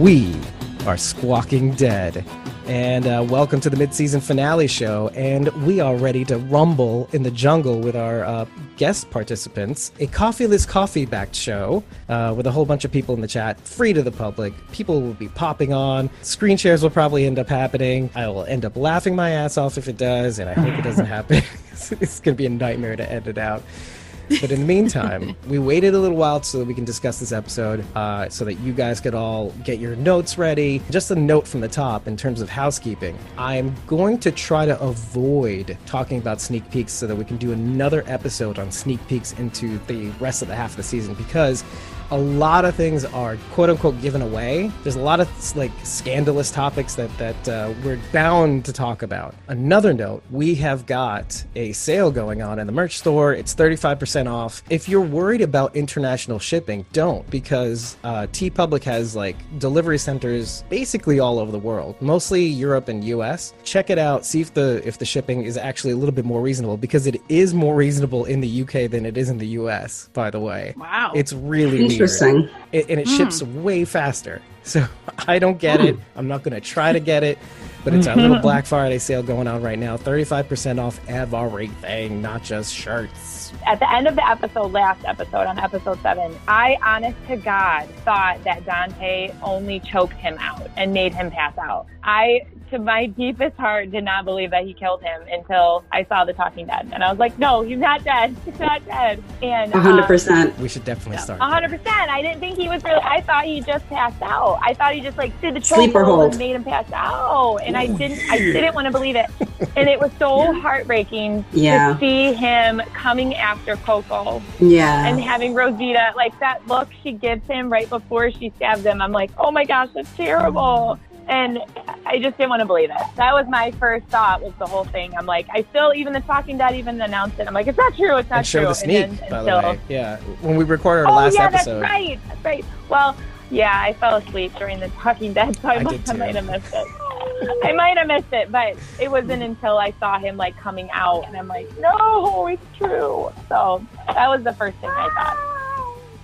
We are Squawking Dead. And uh, welcome to the mid-season finale show. And we are ready to rumble in the jungle with our uh, guest participants. A coffeeless, coffee-backed show uh, with a whole bunch of people in the chat, free to the public. People will be popping on. Screen shares will probably end up happening. I will end up laughing my ass off if it does, and I hope it doesn't happen. it's going to be a nightmare to edit out. But in the meantime, we waited a little while so that we can discuss this episode, uh, so that you guys could all get your notes ready. Just a note from the top in terms of housekeeping. I'm going to try to avoid talking about sneak peeks so that we can do another episode on sneak peeks into the rest of the half of the season because a lot of things are quote unquote given away. There's a lot of like scandalous topics that that uh, we're bound to talk about. Another note: we have got a sale going on in the merch store. It's 35% off. If you're worried about international shipping, don't because uh, TeePublic has like delivery centers basically all over the world, mostly Europe and U.S. Check it out. See if the if the shipping is actually a little bit more reasonable because it is more reasonable in the U.K. than it is in the U.S. By the way, Wow. it's really. Interesting. It, and it hmm. ships way faster. So I don't get it. Hmm. I'm not going to try to get it. But it's our little Black Friday sale going on right now. 35% off everything, not just shirts. At the end of the episode, last episode on episode seven, I honest to God thought that Dante only choked him out and made him pass out. I, to my deepest heart, did not believe that he killed him until I saw the Talking Dead, and I was like, no, he's not dead. He's not dead. And um, hundred percent. We should definitely start. Hundred percent. I didn't think he was really. I thought he just passed out. I thought he just like did the Sleeper chokehold hold. and made him pass out, and I didn't. I didn't want to believe it, and it was so heartbreaking Yeah. to see him coming after Coco Yeah. and having Rosita like that look she gives him right before she stabs him. I'm like, oh my gosh, that's terrible. And I just didn't want to believe it. That was my first thought was the whole thing. I'm like, I still even the Talking Dead even announced it. I'm like, it's not true. It's not and show true. the sneak, and then, by until, the way. Yeah. When we recorded our Oh last yeah, episode. that's right. That's right. Well, yeah, I fell asleep during the Talking Dead, so I, I must, I might have missed it. I might have missed it, but it wasn't until I saw him like coming out, and I'm like, no, it's true. So that was the first thing I thought.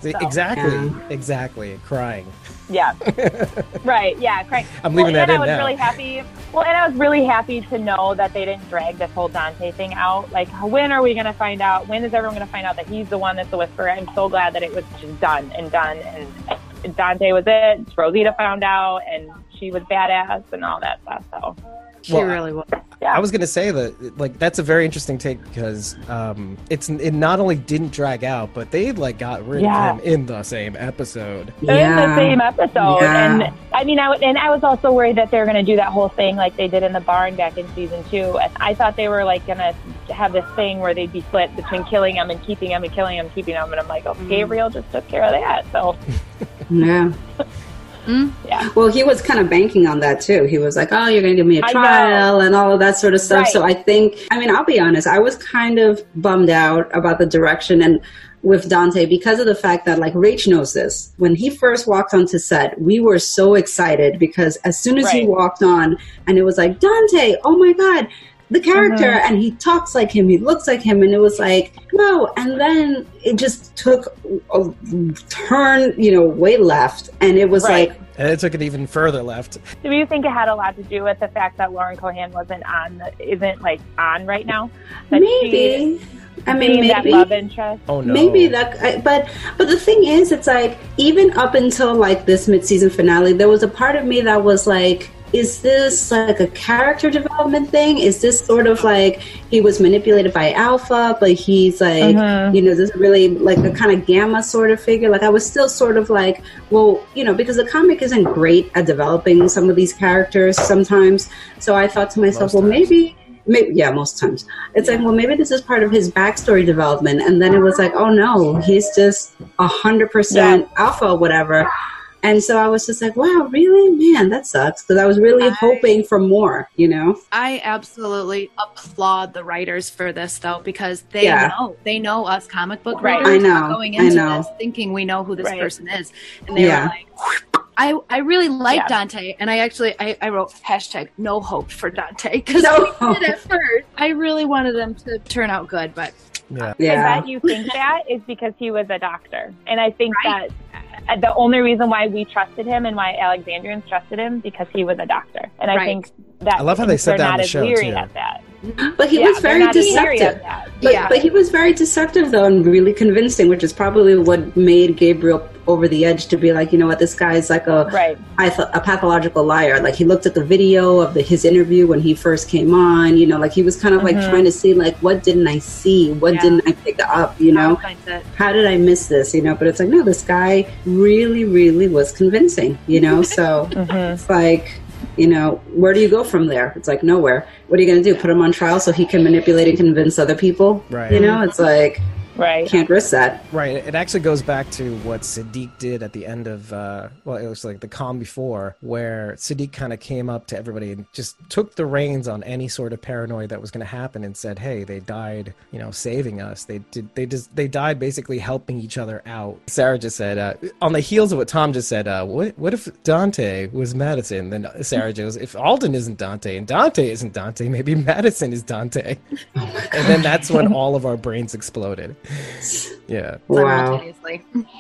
So. Exactly. Yeah. Exactly. Crying. Yeah, right. Yeah, Crying. I'm leaving well, that and in I was now. really happy. Well, and I was really happy to know that they didn't drag this whole Dante thing out. Like, when are we going to find out? When is everyone going to find out that he's the one that's the whisperer? I'm so glad that it was just done and done. And Dante was it. Rosita found out, and she was badass and all that stuff. So, She Well, really was. yeah. I was gonna say that like that's a very interesting take because um, it's it not only didn't drag out, but they like got rid Yeah. of him in the same episode. Yeah. in the same episode. Yeah. And I mean, I, w- and I was also worried that they were going to do that whole thing like they did in the barn back in season two. And I thought they were like going to have this thing where they'd be split between killing him and keeping him and killing him, and keeping him. And I'm like, oh, Mm. Gabriel just took care of that. So, Yeah. Hmm? yeah. Well, he was kind of banking on that too. He was like, "Oh, you're going to give me a trial and all of that sort of stuff." Right. So I think, I mean, I'll be honest, I was kind of bummed out about the direction and with Dante because of the fact that, like, Rach knows this. When he first walked onto set, we were so excited because as soon as he walked on, and it was like Dante, oh my god. The character, uh-huh. and he talks like him, he looks like him, and it was like, no. And then it just took a turn, you know, way left, and it was Right. like, And it took it even further left. Do you think it had a lot to do with the fact that Lauren Cohan wasn't on, isn't like on right now? That she maybe. I mean, being that maybe. love interest. Oh no. Maybe that, but but the thing is, it's like even up until like this mid-season finale, there was a part of me that was like, is this like a character development thing? Is this sort of like he was manipulated by Alpha, but he's like, Mhm. you know, this is really like a kind of gamma sort of figure? Like I was still sort of like, well, you know, because the comic isn't great at developing some of these characters sometimes. So I thought to myself, Most well, times. maybe maybe, yeah, most times. It's like, well, maybe this is part of his backstory development. And then it was like, oh no, he's just a hundred percent alpha, whatever. And so I was just like, wow, really? Man, that sucks. Because I was really I- hoping for more, you know? I absolutely applaud the writers for this though because they Yeah. know they know us comic book writers I are know, going I into know. this thinking we know who this Right. person is, and they Yeah. were like. I, I really like Yeah. Dante, and I actually I, I wrote hashtag no hope for Dante because No I did at first. I really wanted them to turn out good, but Yeah. Yeah. I bet you think that is because he was a doctor. And I think Right. that the only reason why we trusted him and why Alexandrians trusted him because he was a doctor, and I Right. think that I love how they said they're that on not the as show, leery too. At that. But he yeah, was very not as leery deceptive. But, Yeah. but he was very deceptive though and really convincing, which is probably what made Gabriel over the edge to be like, you know what, this guy's like a Right. A pathological liar. Like he looked at the video of the, his interview when he first came on, you know, like he was kind of like Mhm. trying to see like what didn't I see? What Yeah. didn't I pick up, you know? How did I miss this, you know? But it's like no, this guy really really was convincing, you know? So hmm it's like you know, where do you go from there? It's like nowhere. What are you going to do? Put him on trial so he can manipulate and convince other people? Right. You know, it's like Right. can't risk that. Right. It actually goes back to what Siddiq did at the end of, uh, well, it was like the calm before, where Siddiq kind of came up to everybody and just took the reins on any sort of paranoia that was going to happen and said, "Hey, they died, you know, saving us. They did. They just they died basically helping each other out." Sarah just said, uh, on the heels of what Tom just said, uh, "What what if Dante was Madison?" Then Sarah goes, "If Alden isn't Dante and Dante isn't Dante, maybe Madison is Dante." and then that's when all of our brains exploded. Yeah. Wow.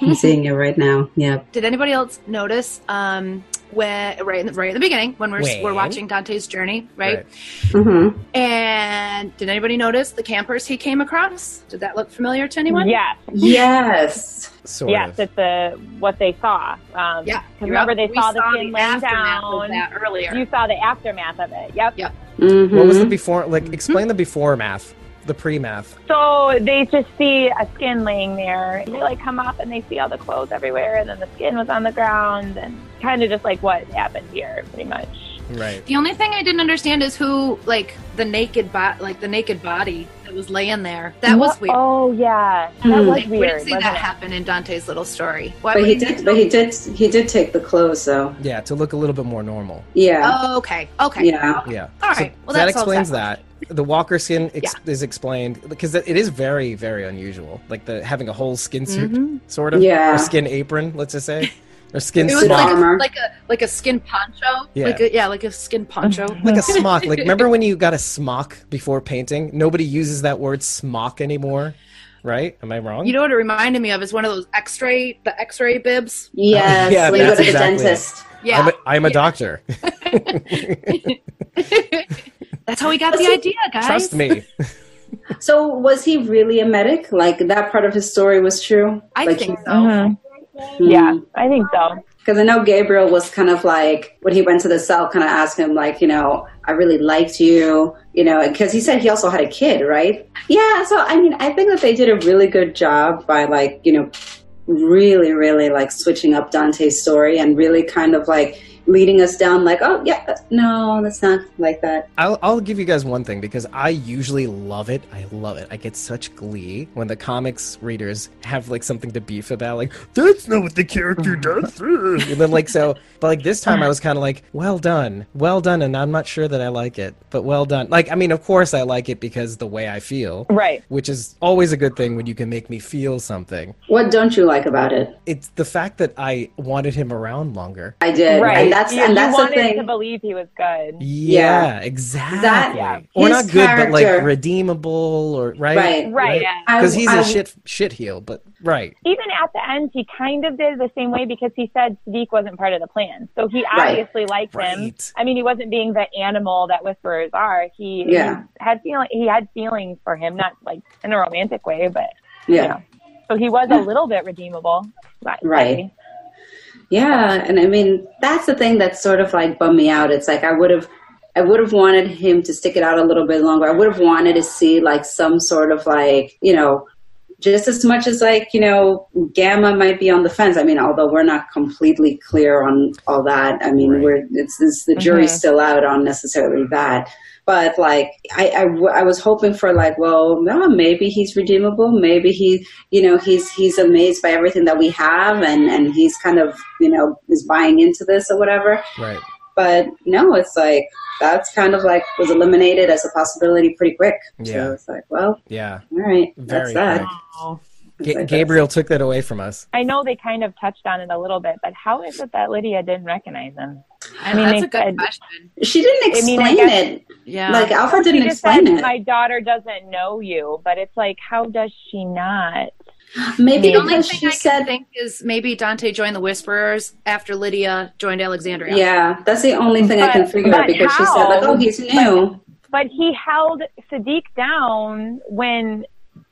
I'm seeing it right now. Yeah. Did anybody else notice um, when right in the, right in the beginning when we're When? we're watching Dante's journey, right? mm-hmm And did anybody notice the campers he came across? Did that look familiar to anyone? Yes. Yes. Sort yes, of. it's a, what they saw. Um, Yeah. 'cause remember, they We saw the skin laying aftermath down. that earlier. You saw the aftermath of it. Yep. Yep. hmm What was the before? Like, explain the before math, the pre math. So they just see a skin laying there. They like come up and they see all the clothes everywhere, and then the skin was on the ground, and kind of just like what happened here, pretty much. Right. The only thing I didn't understand is who, like the naked bot, like the naked body that was laying there. That was weird. Oh yeah, that Hmm. was Like, we didn't see that it? happen in Dante's little story. Why But he did. But he did. He did take the clothes, though. Yeah, to look a little bit more normal. Yeah. Oh, okay. Okay. Yeah. Yeah. All So. Well, that that explains that that. The walker skin ex- is explained because it is very, very unusual. Like the having a whole skin suit, Mhm. sort of, Yeah. or skin apron. Let's just say, or skin It was like a, armor. like a like a skin poncho. Yeah. Like a, yeah, like a skin poncho. like a smock. Like remember when you got a smock before painting? Nobody uses that word smock anymore, right? Am I wrong? You know what it reminded me of is one of those X-ray, the X-ray bibs. Yes. Yeah, when go that's to the exactly it. dentist. Yeah, I'm a, I'm a doctor. That's how we got the idea, guys. Trust me. So was he really a medic? Like that part of his story was true? I like think so. Mhm. Hmm. Yeah, I think so. Because I know Gabriel was kind of like, when he went to the cell, kind of asked him, like, you know, I really liked you, you know, because he said he also had a kid, right? Yeah. So, I mean, I think that they did a really good job by, like, you know, really, really, like, switching up Dante's story and really kind of, like, leading us down, like, oh, yeah, no, that's not like that. I'll, I'll give you guys one thing because I usually love it. I love it. I get such glee when the comics readers have like something to beef about. Like that's not what the character does. and then like so, but like this time I was kind of like, well done, well done, and I'm not sure that I like it, but well done. Like I mean, of course I like it because the way I feel, Right. which is always a good thing when you can make me feel something. What don't you like about it? It's the fact that I wanted him around longer. I did. Right. And that's, you, and you that's the wanted thing. to believe he was good. Yeah, exactly. That- or not good, but like redeemable, or right, Right. Right. I- Because he's I- a shit shit heel, but right. Even at the end, he kind of did the same way because he said Siddiq wasn't part of the plan. So he Right. obviously liked him. I mean, he wasn't being the animal that whisperers are. He, Yeah. he had feeling. He had feelings for him, not like in a romantic way, but Yeah. you know. So he was a little bit redeemable. Right. Right. Yeah, and I mean that's the thing that sort of like bummed me out. It's like I would have, I would have wanted him to stick it out a little bit longer. I would have wanted to see like some sort of like you know, just as much as like you know, Gamma might be on the fence. I mean, although we're not completely clear on all that. I mean, Right. we're it's, it's the jury's Mhm. still out on necessarily that. But like, I, I, w- I was hoping for like, well, no, maybe he's redeemable. Maybe he, you know, he's he's amazed by everything that we have, and and he's kind of, you know, is buying into this or whatever. Right. But no, it's like that's kind of like was eliminated as a possibility pretty quick. Yeah. So it's like, well, Yeah. all right, Very that's that. quick. It's Ga- like Gabriel took that away from us. I know they kind of touched on it a little bit, but how is it that Lydia didn't recognize him? I mean, that's a good said- question. She didn't I mean, I explain guess- it. Yeah. Like Alpha didn't just explain said, it. My daughter doesn't know you, but it's like, how does she not? Maybe The only thing she I can said, think is maybe Dante joined the Whisperers after Lydia joined Alexandria. yeah, that's the only thing I can figure out but because she said like, oh, he's new. But he held Siddiq down when.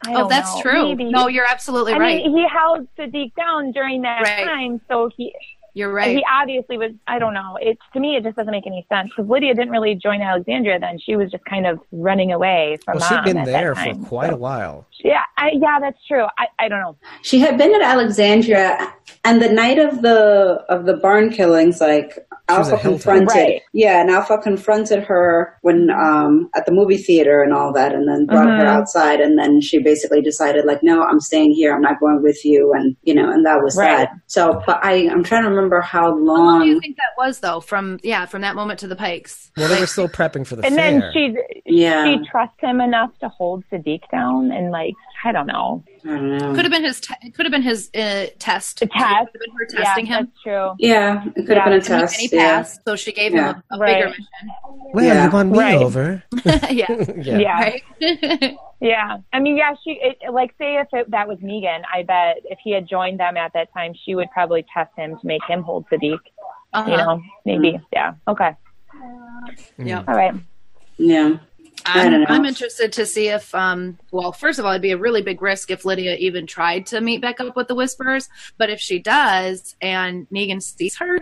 I Oh, that's know, true. maybe- No, you're absolutely I right. mean, he held Siddiq down during that Right. time, so he you're right. he obviously was. I don't know. It to me, it just doesn't make any sense because Lydia didn't really join Alexandria then. She was just kind of running away from Well, she'd been at there for quite So- a while. Yeah, I, yeah, that's true. I, I don't know. She had been at Alexandria, and the night of the of the barn killings, like She was Alpha confronted, Right. yeah, and Alpha confronted her when um at the movie theater and all that, and then brought her Mhm. outside, and then she basically decided like, no, I'm staying here, I'm not going with you, and you know, and that was Right. that. So, but I I'm trying to remember how How long do you think that was though? From yeah, from that moment to the Pikes. Well, they were still prepping for the And fair. then she Yeah, she trusts him enough to hold Siddiq down and like I don't know I don't know. Could have been his. Te- it could have been his uh, test. the It test. could have been her testing yeah, him. That's true. Yeah, it could Yeah, have been a And he, test. and he yeah. so she gave Yeah. him a, a Right. bigger mission. well, Yeah. you won me Right. over. yeah. yeah. Yeah. Yeah, I mean, yeah, she it, like say if it, that was Megan, I bet if he had joined them at that time, she would probably test him to make him hold Siddiq. Uh-huh. You know, maybe. Mm. Yeah. Okay. Yeah. All right. Yeah. I I'm. I'm interested to see if, um, well, first of all, it'd be a really big risk if Lydia even tried to meet back up with the Whisperers. But if she does, and Negan sees her,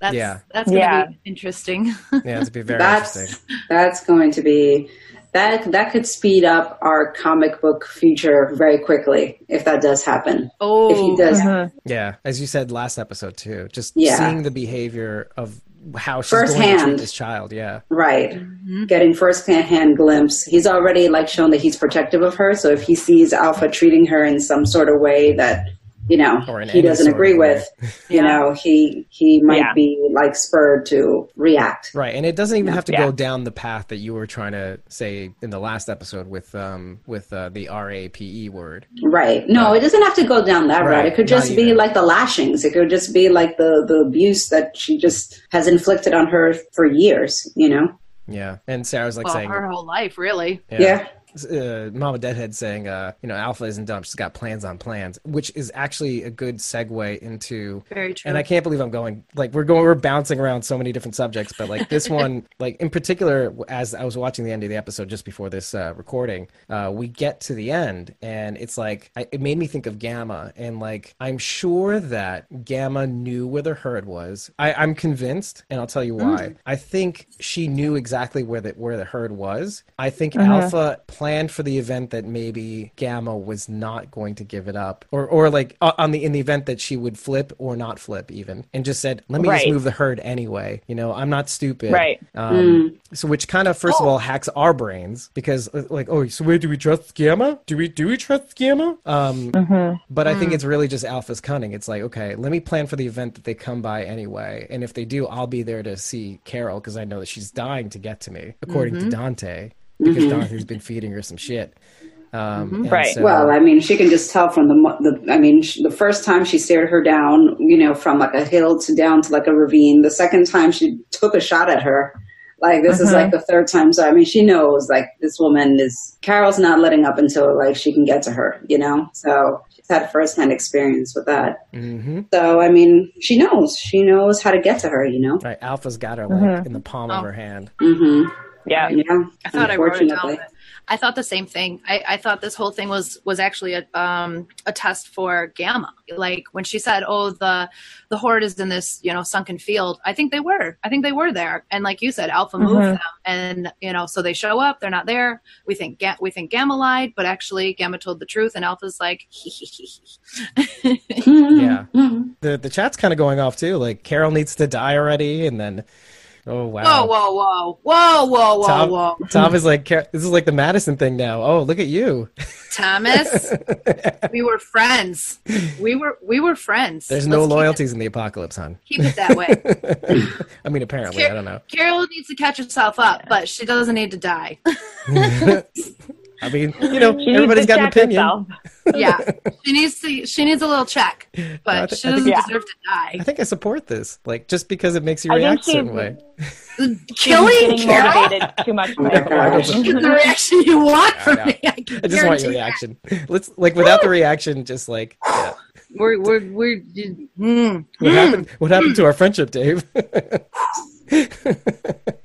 that's Yeah. that's gonna Yeah. be interesting. Yeah, it'd be very that's interesting. that's going to be that that could speed up our comic book future very quickly if that does happen. oh, if he does Mhm. Yeah, as you said last episode too, just Yeah. seeing the behavior of how she's going to Firsthand. treat this child. Yeah, right, Mm-hmm. getting first hand glimpse. He's already like shown that he's protective of her. So if he sees Alpha treating her in some sort of way that you know he doesn't agree with, you Yeah. know he he might Yeah. be like spurred to react. right. And it doesn't even have to Yeah. go down the path that you were trying to say in the last episode with um with uh, the R A P E word. Right. No, it doesn't have to go down that route. It could just be like the lashings. It could just be like the, the abuse that she just has inflicted on her for years, you know? Yeah, and Sarah's like well, saying, her whole life, really. Yeah. Uh, Mama Deadhead saying, uh, you know, Alpha isn't dumb. She's got plans on plans, which is actually a good segue into. Very true. And I can't believe I'm going like we're going we're bouncing around so many different subjects, but like this one, like in particular, as I was watching the end of the episode just before this uh, recording, uh, we get to the end, and it's like I, it made me think of Gamma, and like I'm sure that Gamma knew where the herd was. I, I'm convinced, and I'll tell you why. I think she knew exactly where the where the herd was. I think Alpha planned for the event that maybe Gamma was not going to give it up, or or like uh, on the in the event that she would flip or not flip even, and just said, "Let me just move the herd anyway." You know, I'm not stupid. Right. Um, So which kind of first of Oh. all hacks our brains because uh, like, oh, so wait, do we trust Gamma? Do we do we trust Gamma? Um, but I think it's really just Alpha's cunning. It's like, okay, let me plan for the event that they come by anyway, and if they do, I'll be there to see Carol because I know that she's dying to get to me, according to Dante, because Dante's been feeding her some shit. Um, and Right. so- Well, I mean, she can just tell from the, the I mean, sh the first time she stared her down, you know, from like a hill to down to like a ravine. The second time she took a shot at her. Like this is like the third time. So I mean, she knows like this woman is Carol's not letting up until like she can get to her, you know. So she's had firsthand experience with that. Mhm. So I mean, she knows. She knows how to get to her, you know. right, Alpha's got her like in the palm of Oh. her hand. Mm-hmm. Yeah. Yeah. I thought I wrote it down. I thought the same thing. I, I thought this whole thing was was actually a um a test for Gamma. Like when she said, "Oh, the the horde is in this you know sunken field." I think they were. I think they were there. And like you said, Alpha moved them, and you know, so they show up. They're not there. We think Ga- we think Gamma lied, but actually Gamma told the truth, and Alpha's like, Yeah. Mhm. The the chat's kind of going off too. Like Carol needs to die already, and then oh wow. "Whoa, whoa, whoa, whoa, whoa, whoa, Tom, whoa, Tom is like, this is like the Madison thing now. Oh, look at you. Thomas, we were friends. We were we were friends. There's no Let's it- loyalties in the apocalypse, hon. Keep it that way. I mean, apparently, I don't know. Carol needs to catch herself up, but she doesn't need to die. I mean, you know, She needs everybody's got an opinion. yeah, she needs to. She needs a little check, I but thi- she doesn't Yeah. deserve to die. I think I support this. Like, just because it makes you I think react a certain way. Killing Getting motivated too much. by I her. don't- is the reaction you want from I me. I, can I just want your guarantee that. reaction. Let's like without the reaction, just like yeah. We're we're we're. Mm. what happened? What happened to our friendship, Dave?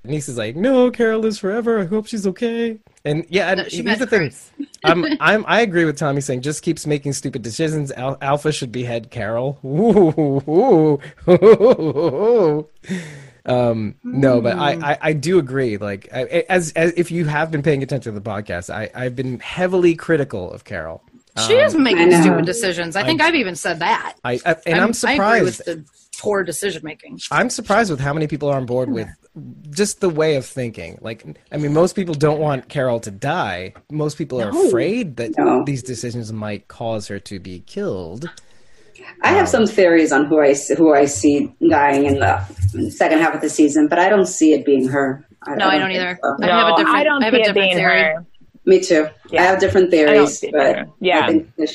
Niece is like, no, Carol lives forever. I hope she's okay. And yeah, and No, she here's the thing. I'm, I'm, I agree with Tommy saying just keeps making stupid decisions. Al- Alpha should behead Carol. Ooh, ooh, ooh. Um, no, but I, I, I do agree. Like, I, as, as if you have been paying attention to the podcast, I, I've been heavily critical of Carol. She is making stupid decisions. I think I've even said that. I, I and I'm, I agree with surprised. The poor decision making. I'm surprised with how many people are on board with just the way of thinking. Like, I mean, most people don't want Carol to die. Most people are No. afraid that No. these decisions might cause her to be killed. I have some um, theories on who I s- who I see dying in the second half of the season, but I don't see it being her. No, I don't think either. so. I have a different- I don't I have see a it being theory. her. Me too. Yeah. I have different theories, see but. Yeah. I think that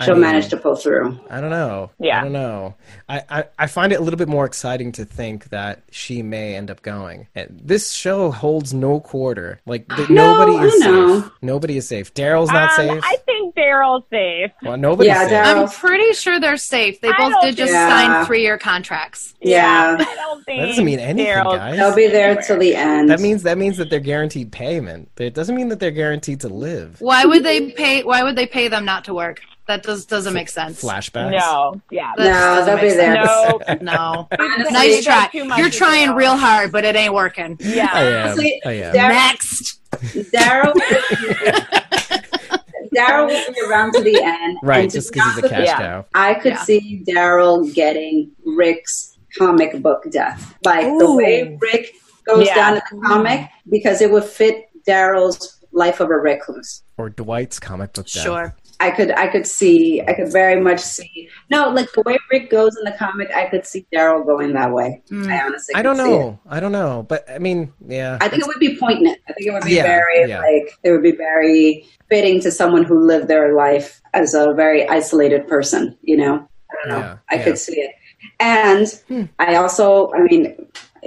she'll I mean- manage to pull through. I don't know. Yeah. I don't know. I, I, I find it a little bit more exciting to think that she may end up going. This show holds no quarter. Like, th- No, nobody is I know. safe. Nobody is safe. Daryl's not Um, safe. I think Daryl's safe. well, nobody's Yeah, safe. Daryl- I'm pretty sure they're safe. They I both did just think- sign three year contracts. Yeah. I don't think That doesn't mean anything, Daryl's guys. They'll be there till the end. That means that means that they're guaranteed payment. It doesn't mean that they're guaranteed to live. Why would they pay? Why would they pay them not to work? That does doesn't make sense. Flashbacks. No, yeah. That No, doesn't they'll be there. sense. No, No. Honestly, nice try. got too much You're trying real hard, but it ain't working. I yeah. am. Honestly, I am. Dar- Next. Daryl. Daryl will be around to the end. Right, just because he's a honest with cash Yeah. cow. I could Yeah. see Daryl getting Rick's comic book death. Like the way Rick goes Yeah. down in the comic, because it would fit Daryl's life of a recluse. Or Dwight's comic book death. Sure. I could I could see I could very much see no, like the way Rick goes in the comic, I could see Daryl going that way. Mm. I honestly I don't know. I don't know. But I mean, yeah. I think it would be poignant. I think it would be Yeah, very yeah. like it would be very fitting to someone who lived their life as a very isolated person. You know, I don't know. Yeah, I could see it, and Hmm. I also, I mean,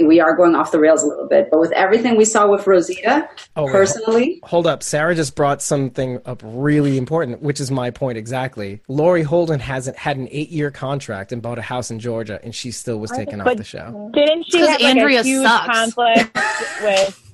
we are going off the rails a little bit, but with everything we saw with Rosita, Oh, wait, personally, Hold up. Sarah just brought something up really important, which is my point exactly. Laurie Holden hasn't had an eight year contract and bought a house in Georgia, and she still was taken off the show. Didn't she 'Cause have like Andrea a huge sucks. conflict with?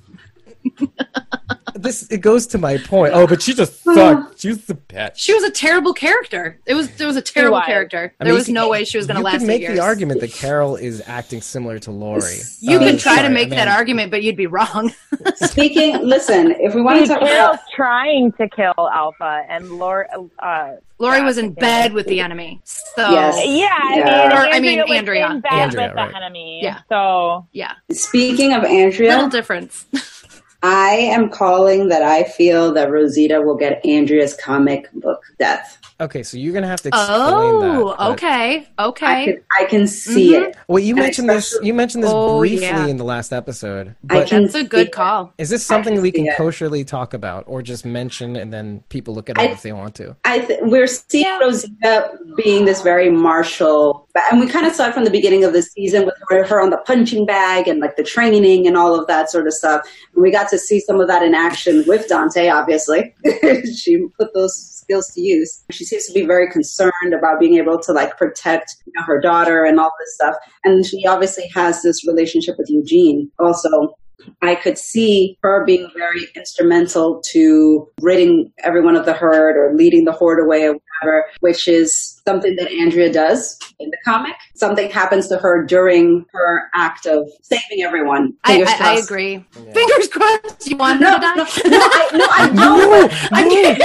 This it goes to my point. Oh, but she just sucked. She was the bitch. She was a terrible character. It was. It was a terrible was. character. I there mean, was you no can- way she was going to you last can eight make years. the argument that Carol is acting similar to Lori. You Uh, can try sorry, to make I mean- that argument, but you'd be wrong. speaking, listen, if we want to talk Carol's about trying to kill Alpha, and Laura. Uh, Lori Yeah, was in bed with the enemy. So Yes. yeah, I Yeah. mean, Or, I Andrea mean, was Andrea. in bed Andrea, with the right. enemy. Yeah. So yeah, speaking of Andrea, little Andrea, difference. I am calling that I feel that Rosita will get Andrea's comic book death. Okay, so you're gonna have to explain Oh, that. but- okay, I okay. can I can see Mhm. it. Well, you And mentioned this. You mentioned this Oh, briefly yeah. in the last episode. I can That's a good call. is this something can we can see it. kosherly talk about, or just mention and then people look it up I- if they want to? I th- we're seeing Yeah. Rosita being this very martial, and we kind of saw it from the beginning of the season with her, her on the punching bag and like the training and all of that sort of stuff. And we got to see some of that in action with Dante. Obviously, she put those skills to use. She seems to be very concerned about being able to like protect you know, her daughter and all this stuff. And she obviously has this relationship with Eugene also. I could see her being very instrumental to ridding everyone of the herd or leading the horde away or whatever, which is something that Andrea does in the comic. Something happens to her during her act of saving everyone. I, Fingers I, I crossed. agree. Fingers crossed. You want No, to no, die? no, I, no, I don't. I can't.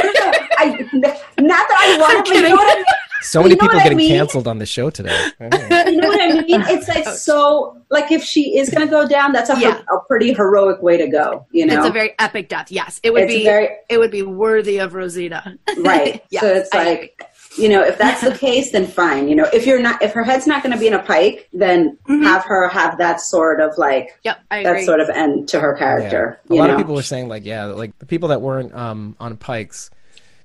I, not that I want to, but you know what I mean? So many people what getting mean? canceled on the show today. You know what I mean? It's like so, like if she is going to go down, that's a, Yeah. a pretty heroic way to go, you know? It's a very epic death. Yes, it would It's be. very- it would be worthy of Rosita. Right. Yes, so it's I like You know, if that's the case, then fine. You know, if you're not, if her head's not going to be in a pike, then Mm-hmm. have her have that sort of like Yep, I that sort of end to her Yeah. character. A you lot know? of people were saying like, yeah, like the people that weren't um, on pikes,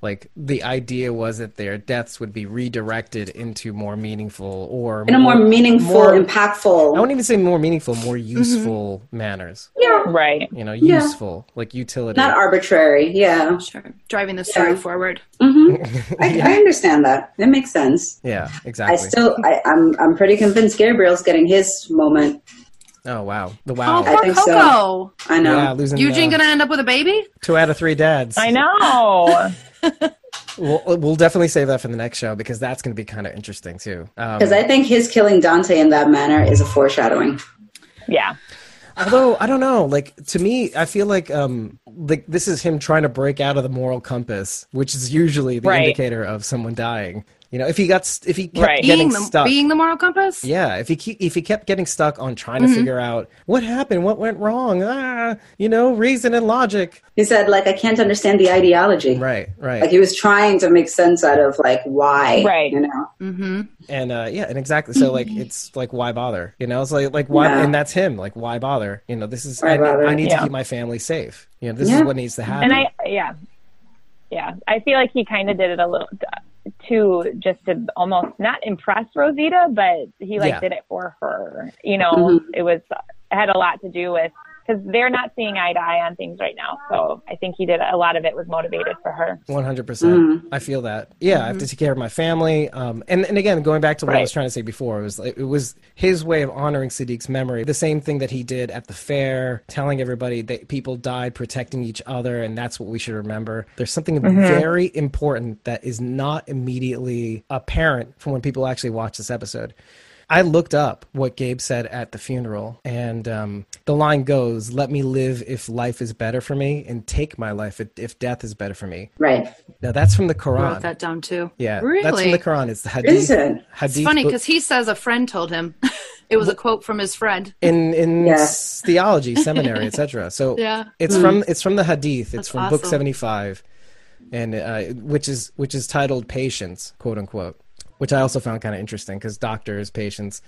like the idea was that their deaths would be redirected into more meaningful or in a more meaningful, more- impactful. I wouldn't even say more meaningful, more useful manners. yeah, Right. You know, Yeah. useful, like utility. not arbitrary. Yeah, Sure. Driving the story Yeah. forward. hmm I, I understand that. It makes sense. yeah, exactly. I still, I, I'm, I'm pretty convinced Gabriel's getting his moment. oh wow, the Oh, wow. I poor think Coco. so. I know. yeah, losing Eugene uh, gonna end up with a baby? two out of three dads. I know. We'll, we'll definitely save that for the next show because that's going to be kind of interesting too. Um, Because I think his killing Dante in that manner is a foreshadowing. yeah. Although I don't know, like to me, I feel like um like this is him trying to break out of the moral compass, which is usually the Right. indicator of someone dying. You know, if he got st- if he kept Right. getting Being the, stuck, being the moral compass? yeah, if he keep, if he kept getting stuck on trying Mm-hmm. to figure out what happened, what went wrong, ah, you know, reason and logic. He said, like, I can't understand the ideology. Right, right, Like he was trying to make sense out of like why, Right. You know, Mm-hmm. and uh, yeah, and exactly. So like, it's like why bother? You know, it's like like why, Yeah. and that's him. Like why bother? You know, this is I. I need Yeah. to keep my family safe. You know, this Yeah. is what needs to happen. And I, yeah, yeah, I feel like he kind of did it a little to just to almost not impress Rosita, but he like Yeah. did it for her. You know, Mhm. it was it had a lot to do with because they're not seeing eye to eye on things right now. So I think he did a lot of it was motivated for her. One hundred percent. Mm-hmm. I feel that. Yeah, I have to take care of my family. Um, and and again, going back to what I was trying to say before, it was like, it was his way of honoring Siddiq's memory. The same thing that he did at the fair, telling everybody that people died protecting each other, and that's what we should remember. There's something very important that is not immediately apparent from when people actually watch this episode. I looked up what Gabe said at the funeral, and um, the line goes, "Let me live if life is better for me, and take my life if, if death is better for me." right? Now that's from the Quran. Wrote Quran. that down too. Yeah, Really? that's from the Quran. It's the Hadith. Is it? Hadith It's funny because he says a friend told him. it was a quote from his friend. in in Yeah. theology, seminary, etc. So Yeah. it's from it's from the Hadith. It's That's from Book seventy five, and uh, which is which is titled "Patience," quote unquote, which I also found kind of interesting because doctors, patients.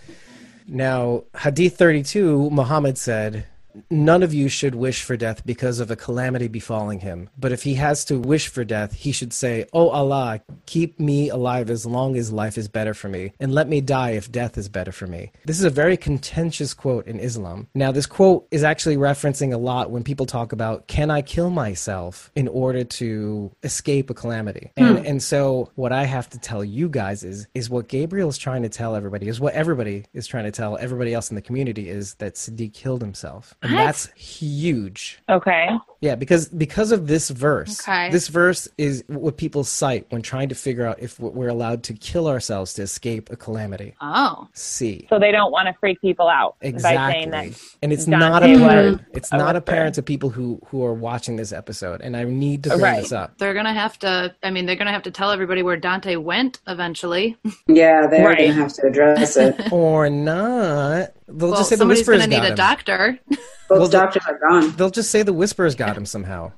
Now, Hadith thirty two, Muhammad said. None of you should wish for death because of a calamity befalling him. But if he has to wish for death, he should say, Oh Allah, keep me alive as long as life is better for me, and let me die if death is better for me. This is a very contentious quote in Islam. Now, this quote is actually referencing a lot when people talk about, Can I kill myself in order to escape a calamity? Hmm. And, and so, what I have to tell you guys is, is what Gabriel is trying to tell everybody, is what everybody is trying to tell everybody else in the community is that Siddiq killed himself. And What? that's huge. Okay. Yeah, because because of this verse. Okay. This verse is what people cite when trying to figure out if we're allowed to kill ourselves to escape a calamity. Oh. See. So they don't want to freak people out by Exactly. saying that. and it's Dante not was apparent. It's a not apparent to people who who are watching this episode. And I need to bring Right. this up. They're gonna have to. I mean, they're gonna have to tell everybody where Dante went eventually. Yeah, they're Right. gonna have to address it. Or not. They'll well, just say the somebody's whispers gonna need got a him. doctor. Both Well, doctors are gone. They'll just say the whispers got him somehow.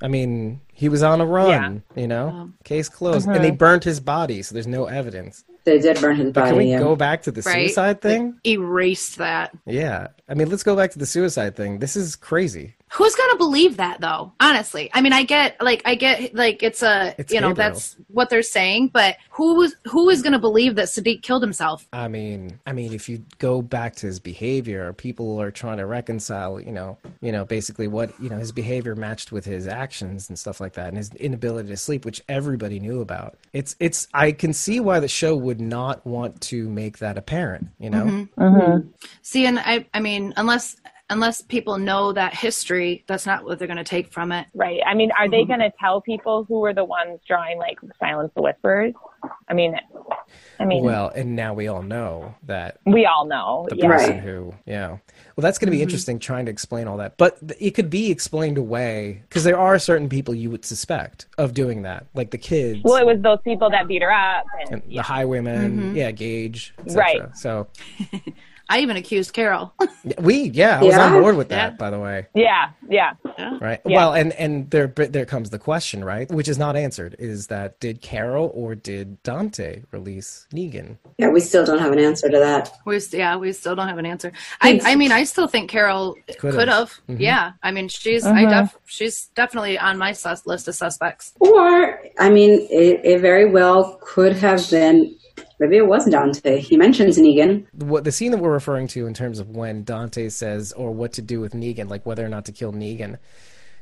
I mean, he was on a run, you know? Um, Case closed. And they burnt his body, so there's no evidence. They did burn his body. Can we yeah. go back to the Right. suicide thing? Erased that. Yeah. I mean, let's go back to the suicide thing. This is crazy. Who's gonna believe that though? Honestly, I mean, I get like I get like it's a It's you know Gabriel. that's what they're saying, but who's who is gonna believe that Siddiq killed himself? I mean, I mean, if you go back to his behavior, people are trying to reconcile, you know, you know, basically what you know his behavior matched with his actions and stuff like that, and his inability to sleep, which everybody knew about. It's, it's. I can see why the show would not want to make that apparent, you know. Mm-hmm. See, and I I mean, unless unless people know that history, that's not what they're gonna take from it. Right. I mean, are they mm-hmm. going to tell people who were the ones drawing like silence the whispers? I mean, I mean, Well, and now we all know that we all know. the Yeah. person Right. who yeah well that's going to be mm-hmm. interesting trying to explain all that but it could be explained away because there are certain people you would suspect of doing that like the kids Well, it was those people that beat her up, and, and the highwaymen mm-hmm. yeah gage etc. Right. so I even accused Carol. We yeah, I was Yeah. on board with that. Yeah. By the way, Yeah, yeah. right? Yeah. Well, and and there there comes the question, right? Which is not answered. Is that did Carol or did Dante release Negan? Yeah, we still don't have an answer to that. We st- yeah, we still don't have an answer. I, I mean, I still think Carol Could've. could have. Mhm. Yeah, I mean, she's I def- she's definitely on my sus- list of suspects. Or, I mean, it, it very well could have been. Maybe it was Dante. He mentions Negan. What the scene that we're referring to in terms of when Dante says or what to do with Negan, like whether or not to kill Negan.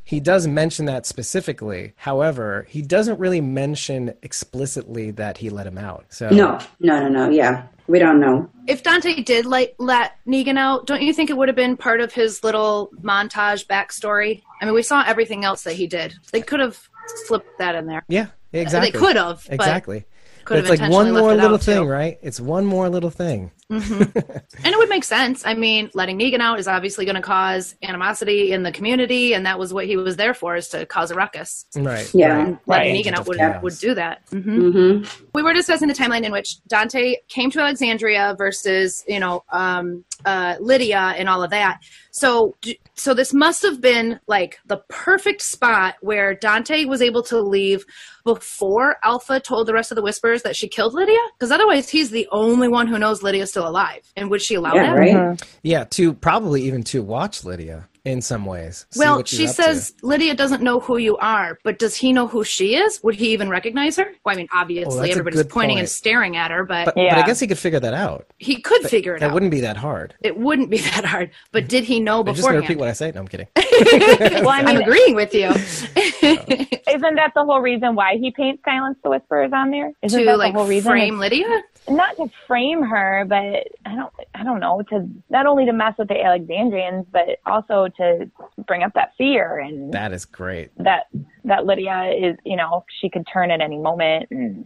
He does mention that specifically. However, he doesn't really mention explicitly that he let him out. So No, no, no, no. Yeah, we don't know. If Dante did like let Negan out, don't you think it would have been part of his little montage backstory? I mean, we saw everything else that he did. They could have slipped that in there. Yeah, exactly. They could have, but Exactly. Could it's like one more little thing, too. right? It's one more little thing. And it would make sense. I mean, letting Negan out is obviously going to cause animosity in the community, and that was what he was there for, is to cause a ruckus. Right. Yeah. right. Letting Right. Negan out would, Chaos. would do that. hmm hmm we were discussing the timeline in which Dante came to Alexandria versus, you know, um, uh, Lydia and all of that. So, so this must have been like the perfect spot where Dante was able to leave before Alpha told the rest of the Whispers that she killed Lydia, because otherwise he's the only one who knows Lydia's still alive. And would she allow Yeah, that? right. Mm-hmm. Yeah, to probably even to watch Lydia in some ways. Well, she up to. says Lydia doesn't know who you are, but does he know who she is? Would he even recognize her? Well, I mean, Oh, obviously that's a everybody's good pointing and staring at her, but, But, but I guess he could figure that out. he could figure it That out. wouldn't be that hard. It wouldn't be that hard. But did he know I'm just gonna repeat what I say. No, I'm kidding. Well, I I'm mean, agreeing with you. isn't that the whole reason why he paints Silence the Whisperers on there? Isn't to that like the whole reason? frame Lydia? not to frame her, but I don't, I don't know, to not only to mess with the Alexandrians, but also to bring up that fear and That is great. that that Lydia is, you know, she could turn at any moment, and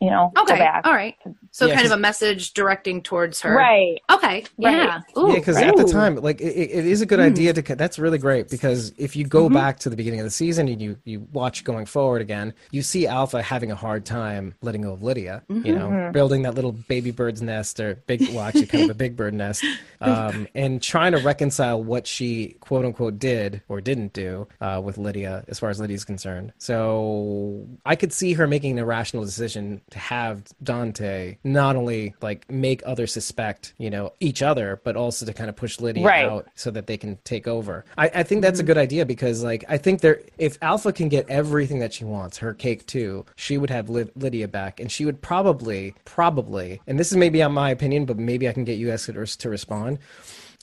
you know, go Okay, back. all right. So Yeah, kind of a message directing towards her. Right. Okay. Yeah. Ooh, yeah, because at the time, like it, it it is a good idea to. That's really great because if you go back to the beginning of the season and you you watch going forward again, you see Alpha having a hard time letting go of Lydia. You know, building that little baby bird's nest or big, well, actually kind of a big bird nest, um, and trying to reconcile what she quote unquote did or didn't do uh, with Lydia as far as Lydia's concerned. So I could see her making an irrational decision to have Dante not only like make others suspect, you know, each other, but also to kind of push Lydia Right. out so that they can take over. I, I think that's a mm-hmm. good idea because like I think there if Alpha can get everything that she wants, her cake too, she would have Ly- Lydia back and she would probably probably and this is maybe on my opinion, but maybe I can get you guys to respond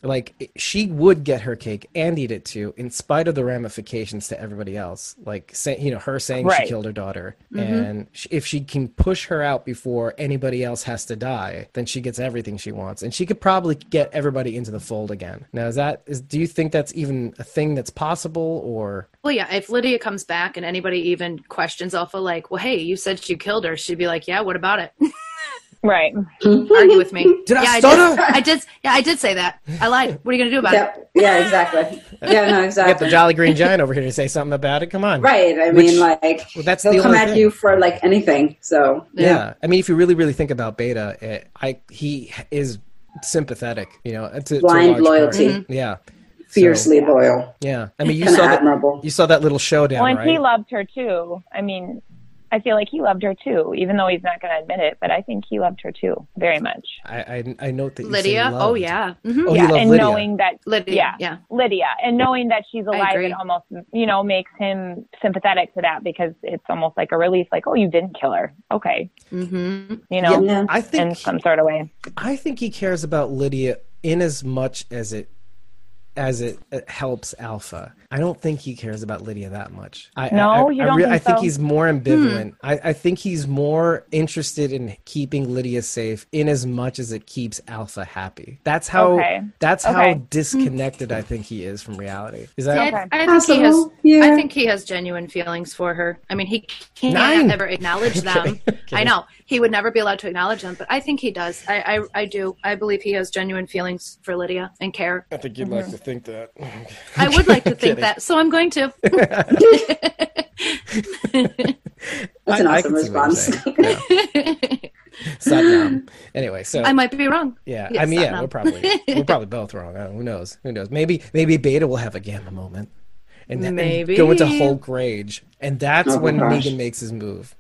like she would get her cake and eat it too in spite of the ramifications to everybody else. Like say, you know her saying she killed her daughter. Mm-hmm. And sh- if she can push her out before anybody else has to die then she gets everything she wants. And she could probably get everybody into the fold again. Now is that is do you think that's even a thing that's possible or? Well, yeah. If Lydia comes back and anybody even questions Alpha, like, "Well, hey, you said you killed her," she'd be like, "Yeah, what about it? Right. Argue with me." Did I yeah, stutter? I did. I did. Yeah, I did say that. I lied. What are you gonna do about it? Yeah, exactly. Yeah, no, I got exactly. the jolly green giant over here to say something about it come on Right. I Which- mean, like, well, that's they'll the come at thing. you for like anything. So, Yeah. I mean, if you really, really think about Beta, it, I he is sympathetic. You know, to, to a Blind large part. loyalty. Mm-hmm. Yeah. fiercely loyal. Yeah. I mean, you Kind of saw that. You saw that little showdown, Well, and right? he loved her too. I mean, I feel like he loved her too, even though he's not going to admit it. But I think he loved her too, very much. I, I I note that you say Lydia. loved. Oh yeah. hmm Oh, yeah, and Lydia. knowing that Lydia. Yeah. Yeah. Lydia, and knowing that she's alive, agree. it almost you know makes him sympathetic to that because it's almost like a relief. Like, oh, you didn't kill her. Okay, Mm-hmm. you know, Yeah. I in think some sort of way. I think he cares about Lydia in as much as it as it, it helps Alpha. I don't think he cares about Lydia that much. I, No, I, I, you don't re- think I think so? he's more ambivalent. I, I think he's more interested in keeping Lydia safe in as much as it keeps Alpha happy. That's how. Okay. That's how disconnected I think he is from reality. Is that? Okay. I, I think he has. Yeah. I think he has genuine feelings for her. I mean, he can't Nine. ever acknowledge them. I know he would never be allowed to acknowledge them, but I think he does. I, I, I do. I believe he has genuine feelings for Lydia and care. I think you'd Mm-hmm. like to think that. I would like to think that, so I'm going to. That's an I- I awesome can see what you're response. saying. Yeah. Satnam. Anyway, so I might be wrong. yeah, Yes, I mean, yeah, we're probably we're probably both wrong. Uh, who knows? Who knows? Maybe maybe Beta will have a gamma moment, and then Maybe. go into Hulk rage, and that's Oh when gosh. Negan makes his move.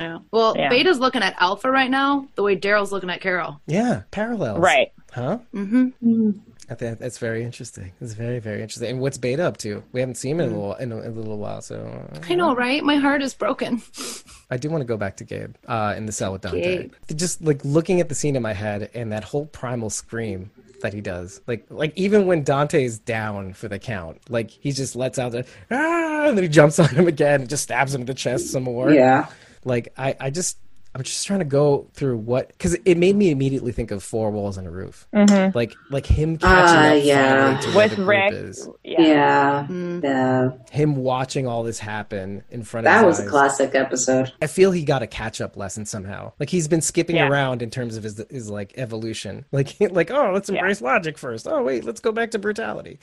Yeah. Well, Yeah. Beta's looking at Alpha right now, the way Daryl's looking at Carol. Yeah, parallels. Right. Huh? Mm-hmm. I think that's very interesting. It's very very interesting. And what's Beta up to? We haven't seen him in a little in a, in a little while, so uh, I know, right? My heart is broken. I do want to go back to Gabe uh, in the cell with Dante. Gabe. Just like looking at the scene in my head and that whole primal scream that he does, like like even when Dante's down for the count, like he just lets out the ah, and then he jumps on him again and just stabs him in the chest some more. Yeah. Like I I just. I'm just trying to go through what because it made me immediately think of four walls and a roof, Mm-hmm. like like him catching up yeah. finally to where With the group Rick. is. Yeah. Yeah. Mm. Yeah. him watching all this happen in front That of that was his a classic episode. I feel he got a catch up lesson somehow. Like he's been skipping Yeah. around in terms of his his like evolution. Like like oh let's Yeah. embrace logic first. Oh wait let's go back to brutality,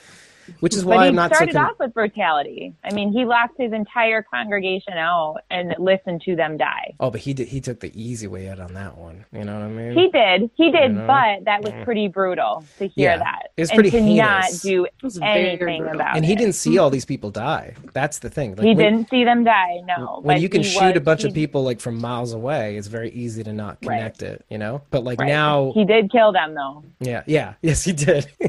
which is But why he I'm not so. started con- off with brutality. I mean, he locked his entire congregation out and listened to them die. oh, but he did he took the easy way out on that one. You know what I mean? He did, he did, You know? but that was pretty brutal to hear Yeah. that It was and pretty to heinous. not do was very anything brutal. about and it. he didn't see all these people die. That's the thing. Like, He when, didn't see them die. No, When but you can he shoot a was- bunch of people like from miles away, it's very easy to not Right. connect it. You know. But like Right. now, he did kill them though. yeah, yeah, yes, he did.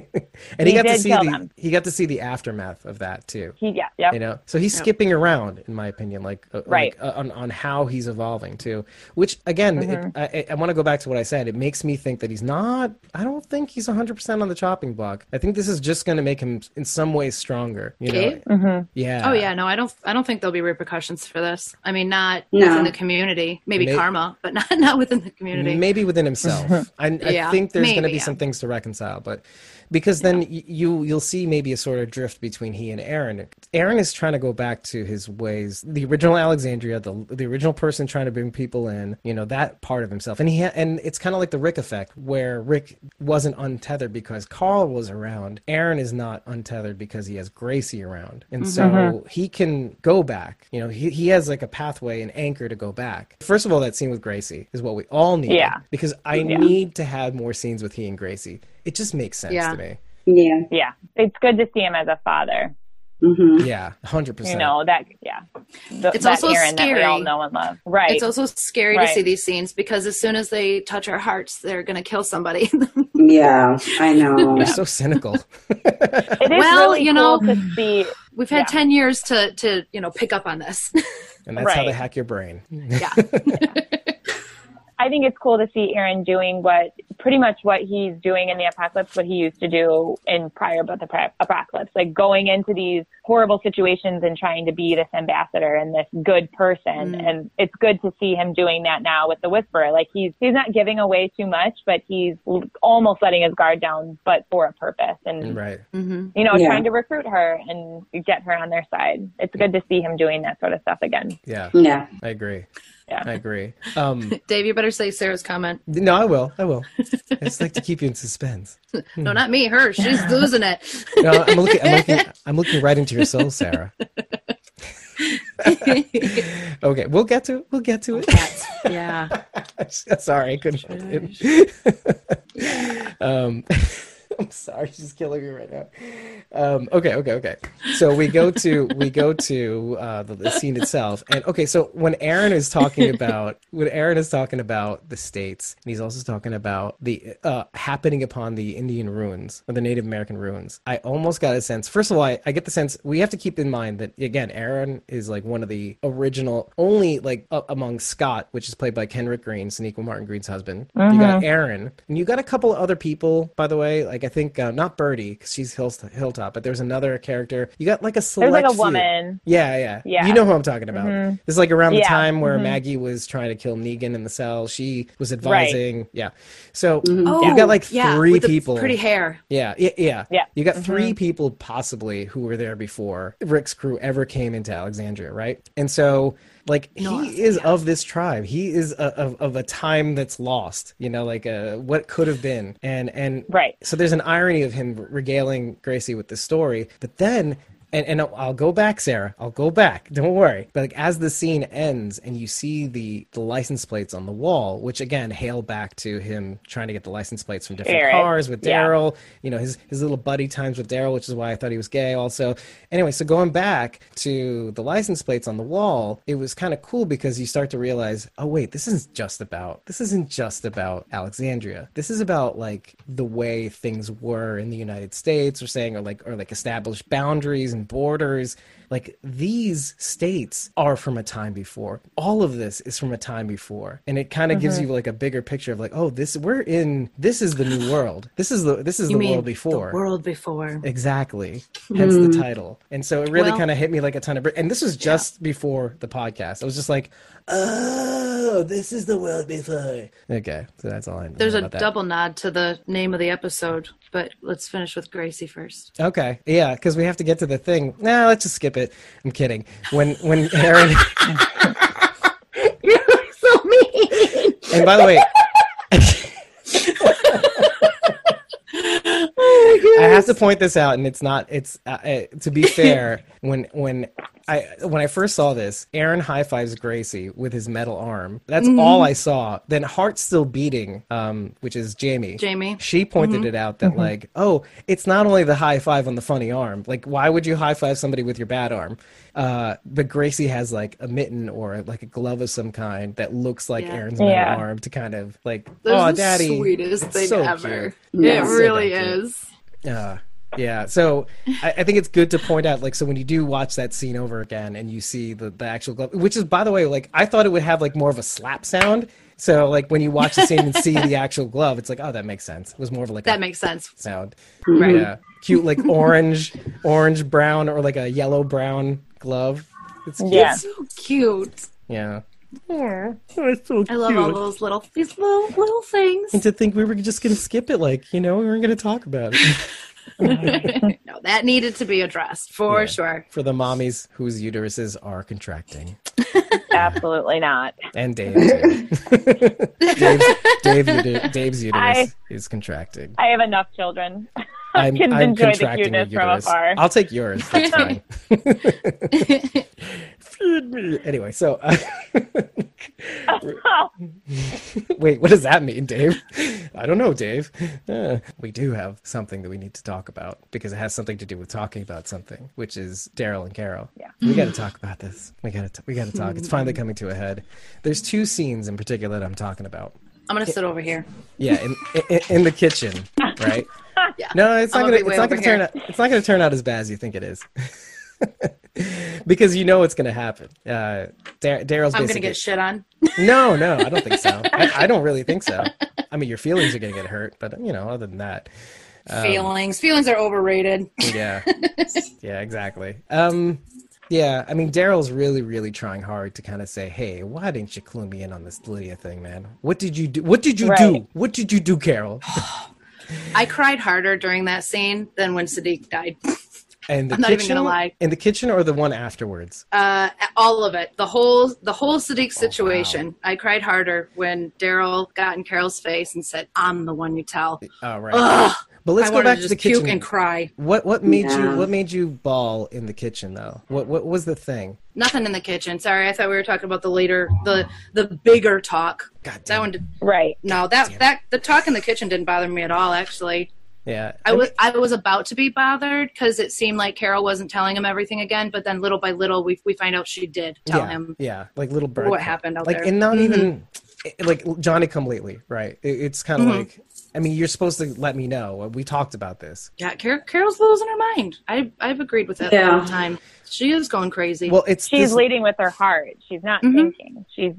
and he, He got to see the them. he got to see the aftermath of that too. He yeah, yep. you know so he's skipping around in my opinion like uh, Right. like, uh, on, on how he's evolving too which again Mm-hmm. it, I, I want to go back to what i said it makes me think that he's not i don't think he's 100% on the chopping block i think this is just going to make him in some ways stronger you know Mm-hmm. yeah Oh yeah, no, I don't. I don't think there'll be repercussions for this. I mean, not No. within the community. Maybe May- karma, but not not within the community. maybe within himself I, I Yeah, think there's going to be yeah. some things to reconcile but because then y you you'll see maybe a sort of drift between he and aaron. Aaron is trying to go back to his ways the original alexandria the, the original person trying to bring people in you know that part of himself. And he ha- and it's kind of like the rick effect where rick wasn't untethered because carl was around. Aaron is not untethered because he has gracie around. And mm-hmm. so mm-hmm. he can go back you know he, he has like a pathway and anchor to go back. First of all that scene with gracie is what we all need. Yeah. because I Yeah. need to have more scenes with he and Gracie. It just makes sense Yeah. to me. Yeah. Yeah, it's good to see him as a father. hmm Yeah, hundred percent. You percent. know that. Yeah, the, It's that also Aaron that we all scary. know and love. Right. It's also scary to see these scenes because as soon as they touch our hearts, they're gonna kill somebody. Yeah. I know. You're so cynical. It is Well, really you cool know- to see. We've had Yeah. ten years to to you know pick up on this. and that's how they hack your brain. yeah, I think it's cool to see Aaron doing what pretty much what he's doing in the apocalypse, what he used to do in prior but the apocalypse, like going into these horrible situations and trying to be this ambassador and this good person. Mm. And it's good to see him doing that now with the Whisperer. Like he's he's not giving away too much, but he's almost letting his guard down, but for a purpose. And right. hmm you know, Yeah. trying to recruit her and get her on their side. It's good to see him doing that sort of stuff again. Yeah, Yeah. I agree. Yeah. I agree. Um, Dave, you better say Sarah's comment. no, I will. I will. I just like to keep you in suspense. No, not me. Her. She's losing it. No, I'm looking. I'm looking. I'm looking right into your soul, Sarah. Okay, we'll get to. We'll get to it. yeah. sorry, I couldn't. um, I'm sorry, she's killing me right now. Um, okay, okay, okay. So we go to we go to uh, the, the scene itself, and okay. So when Aaron is talking about when Aaron is talking about the states, and he's also talking about the uh, happening upon the Indian ruins or the Native American ruins, I almost got a sense. First of all, I, I get the sense we have to keep in mind that again, Aaron is like one of the original, only like uh, among Scott, which is played by Kenric Green, Sonequa Martin Green's husband. You got Aaron, and you got a couple of other people, by the way. Like I think uh, not Bertie because she's Hill, Hilltop, but there's another character. You got like a select. There's like a few. woman. Yeah, yeah, Yeah. You know who I'm talking about. Mm-hmm. This is like around the Yeah. time where mm-hmm. Maggie was trying to kill Negan in the cell. She was advising. Yeah. So Oh, you've got like oh, yeah, three with the people. pretty hair. Yeah, yeah, yeah. Yeah. You got 3 people possibly who were there before Rick's crew ever came into Alexandria, right? And so, like, North, he is yeah. of this tribe. He is a, of, of a time that's lost. You know, like uh, what could have been. And and Right. so there's an irony of him regaling Gracie with the story, but then and and I'll, I'll go back, Sarah. I'll go back. Don't worry. But like as the scene ends and you see the the license plates on the wall, which again hail back to him trying to get the license plates from different cars with Daryl. Yeah. You know his his little buddy times with Daryl, which is why I thought he was gay. Also, anyway, so going back to the license plates on the wall, it was kind of cool because you start to realize, oh wait, this isn't just about this isn't just about Alexandria. This is about like the way things were in the United States, or saying, or like or like established boundaries and borders. Like these states are from a time before. All of this is from a time before, and it kind of gives Mm-hmm. you like a bigger picture of like, oh, this we're in. This is the new world. This is the this is You the world before. the world before? Exactly. Hence the title. And so it really Well- kind of hit me like a ton of. And this was just before the podcast. I was just like, oh, this is the world before. Okay, so that's all I know There's a that. double nod to the name of the episode, but let's finish with Gracie first. Okay, yeah, because we have to get to the thing. Nah, let's just skip it. I'm kidding. When when Aaron You're so mean. and by the way, I have to point this out, and it's not. It's uh, uh, to be fair. When when I when I first saw this, Aaron high fives Gracie with his metal arm. That's Mm-hmm. all I saw. Then heart still beating, um, which is Jamie. Jamie. She pointed it out that like, oh, it's not only the high five on the funny arm. Like, why would you high five somebody with your bad arm? Uh, but Gracie has like a mitten or like a glove of some kind that looks like Yeah. Aaron's metal Yeah. arm to kind of like, That's oh, daddy, sweetest thing so ever. cute. It It's so really cute. is. Uh, yeah. So I, I think it's good to point out, like, so when you do watch that scene over again and you see the, the actual glove, which is, by the way, like, I thought it would have like more of a slap sound. So, like, when you watch the scene and see the actual glove, it's like, oh, that makes sense. It was more of like That a makes sense. sound. Right. Yeah. Cute, like orange, orange, brown, or like a yellow brown glove. It's cute. Yeah. So cute. Yeah. Oh, so I love all those little these little little things. And to think we were just going to skip it, like, you know, we weren't going to talk about it. no, that needed to be addressed for Yeah. sure. For the mommies whose uteruses are contracting. Absolutely not. And Dave, too. Dave's, Dave, uter- Dave's uterus I- is contracting. I have enough children. I I'm, can I'm enjoy the contracting a cuteness from uterus. afar. I'll take yours. That's fine. Feed me. Anyway, so uh, wait, what does that mean, Dave? I don't know, Dave. Uh, we do have something that we need to talk about because it has something to do with talking about something, which is Daryl and Carol. Yeah. we got to talk about this. We got to. We got to talk. It's finally coming to a head. There's two scenes in particular that I'm talking about. I'm gonna sit over here. Yeah, in, in, in the kitchen, right? Yeah. No, it's not I'm gonna. gonna It's not gonna turn out. It's not gonna turn out as bad as you think it is, because you know what's gonna happen. Uh, Dar- Daryl's I'm gonna get shit on. No, no, I don't think so. I, I don't really think so. I mean, your feelings are gonna get hurt, but you know, other than that, Um, Feelings. Feelings are overrated. yeah, yeah, exactly. Um, yeah, I mean, Daryl's really, really trying hard to kind of say, "Hey, why didn't you clue me in on this Lydia thing, man? What did you do? What did you do? What did you do, Carol?" I cried harder during that scene than when Siddiq died. And the I'm not even gonna lie. In the kitchen or the one afterwards? Uh, all of it, the whole the whole Siddiq situation. I cried harder when Daryl got in Carol's face and said, "I'm the one you tell." Oh, right. Ugh, but let's I go back to to just the puke kitchen. and cry. What what made you what made you bawl in the kitchen though? What what was the thing? Nothing in the kitchen. Sorry, I thought we were talking about the later, the the bigger talk. God That damn. one did Right. no. That that the talk in the kitchen didn't bother me at all. Actually, Yeah. I was I was about to be bothered because it seemed like Carol wasn't telling him everything again. But then little by little, we we find out she did tell yeah, him. Yeah, like little bird. what happened out like there. and not Mhm. even like Johnny come lately, right? It, it's kind of Mhm. like I mean, you're supposed to let me know. We talked about this. Yeah, Car- Carol's losing her mind. I I've agreed with that the Yeah. whole time. She is going crazy. Well, it's She's this, leading with her heart. She's not Mhm. thinking. She's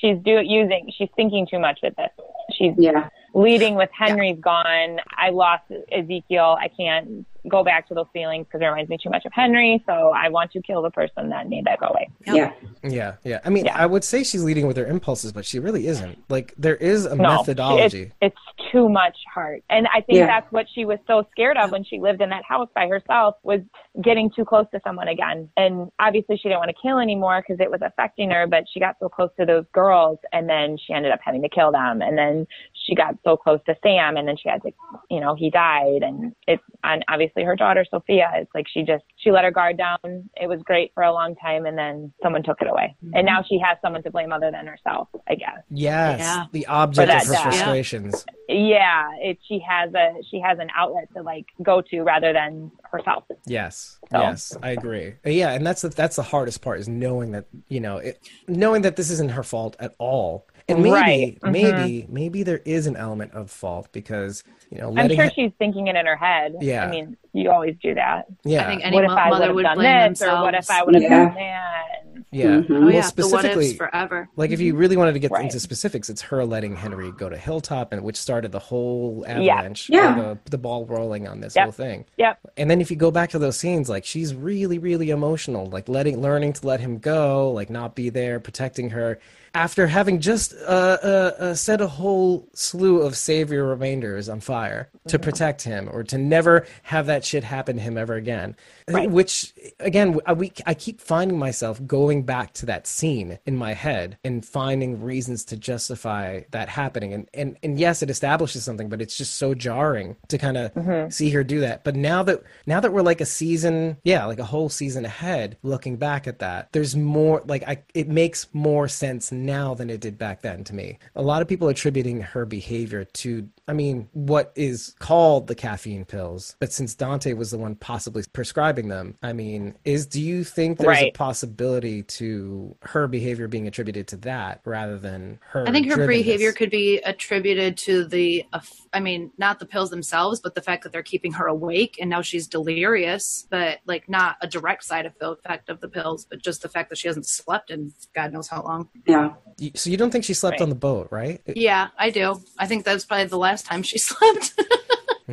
she's do using. She's thinking too much with this. She's Yeah. Leading with Henry's gone. I lost Ezekiel. I can't go back to those feelings because it reminds me too much of Henry. So I want to kill the person that made that go away. Yep. Yeah. yeah, yeah. I mean, Yeah. I would say she's leading with her impulses, but she really isn't. Like there is a No, methodology. It's, it's too much heart. And I think Yeah. that's what she was so scared of when she lived in that house by herself was getting too close to someone again. And obviously she didn't want to kill anymore because it was affecting her, but she got so close to those girls and then she ended up having to kill them. And then she got so close to Sam and then she had to, you know, he died and it's and obviously her daughter Sophia. It's like she just she let her guard down. It was great for a long time and then someone took it away. Mm-hmm. And now she has someone to blame other than herself, I guess. Yes, Yeah. the object of her death. Yeah. frustrations. Yeah, it she has a she has an outlet to like go to rather than herself. Yes, So- yes, I agree. Yeah, and that's the, that's the hardest part is knowing that you know it, knowing that this isn't her fault at all. And maybe, Right. Mhm. maybe, maybe there is an element of fault because you know I'm sure ha- she's thinking it in her head. Yeah. I mean, you always do that. yeah, I think any what if mo- I mother would would have done blame this, themselves. or what if I would have Yeah. done that? And yeah. Mhm. Oh Well, yeah, the specifically, ifs forever. like if you really wanted to get Right. into specifics, it's her letting Henry go to Hilltop, and which started the whole Yeah. avalanche, or Yeah. the, the ball rolling on this Yep. whole thing. Yep. And then if you go back to those scenes, like she's really, really emotional, like letting, learning to let him go, like not be there, protecting her, after having just uh, uh, uh, set a whole slew of savior remainders on fire to protect him, or to never have that shit happen to him ever again. Right. Which again, I, we, I keep finding myself going back to that scene in my head and finding reasons to justify that happening. And and and yes, it establishes something, but it's just so jarring to kind of see her do that. But now that now that we're like a season, yeah, like a whole season ahead, looking back at that, there's more like I it makes more sense now than it did back then to me. A lot of people attributing her behavior to I mean, what is called the caffeine pills, but since Dante was the one possibly prescribing them, I mean, is do you think there's a possibility to her behavior being attributed to that rather than her? I think her drivenness? behavior could be attributed to the, I mean, not the pills themselves, but the fact that they're keeping her awake and now she's delirious, but like not a direct side effect of the pills, but just the fact that she hasn't slept in God knows how long. Yeah. So you don't think she slept Right. on the boat, right? Yeah, I do. I think that's probably the last time she slept.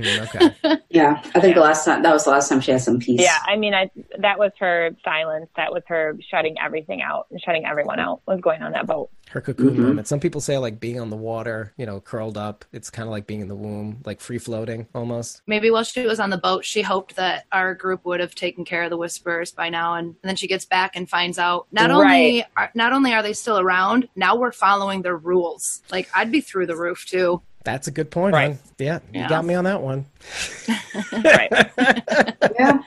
Mm, okay. Yeah. I think the last time that was the last time she had some peace. yeah, I mean, I that was her silence. That was her shutting everything out and shutting everyone out. Was going on that boat. Her cocoon Mhm. moment. Some people say like being on the water, you know, curled up. It's kind of like being in the womb, like free floating almost. Maybe while she was on the boat, she hoped that our group would have taken care of the whisperers by now, and, then she gets back and finds out not only are, not only are they still around, now we're following their rules. Like I'd be through the roof too. That's a good point, Right. hon. Yeah, you got me on that one. Right. Yeah.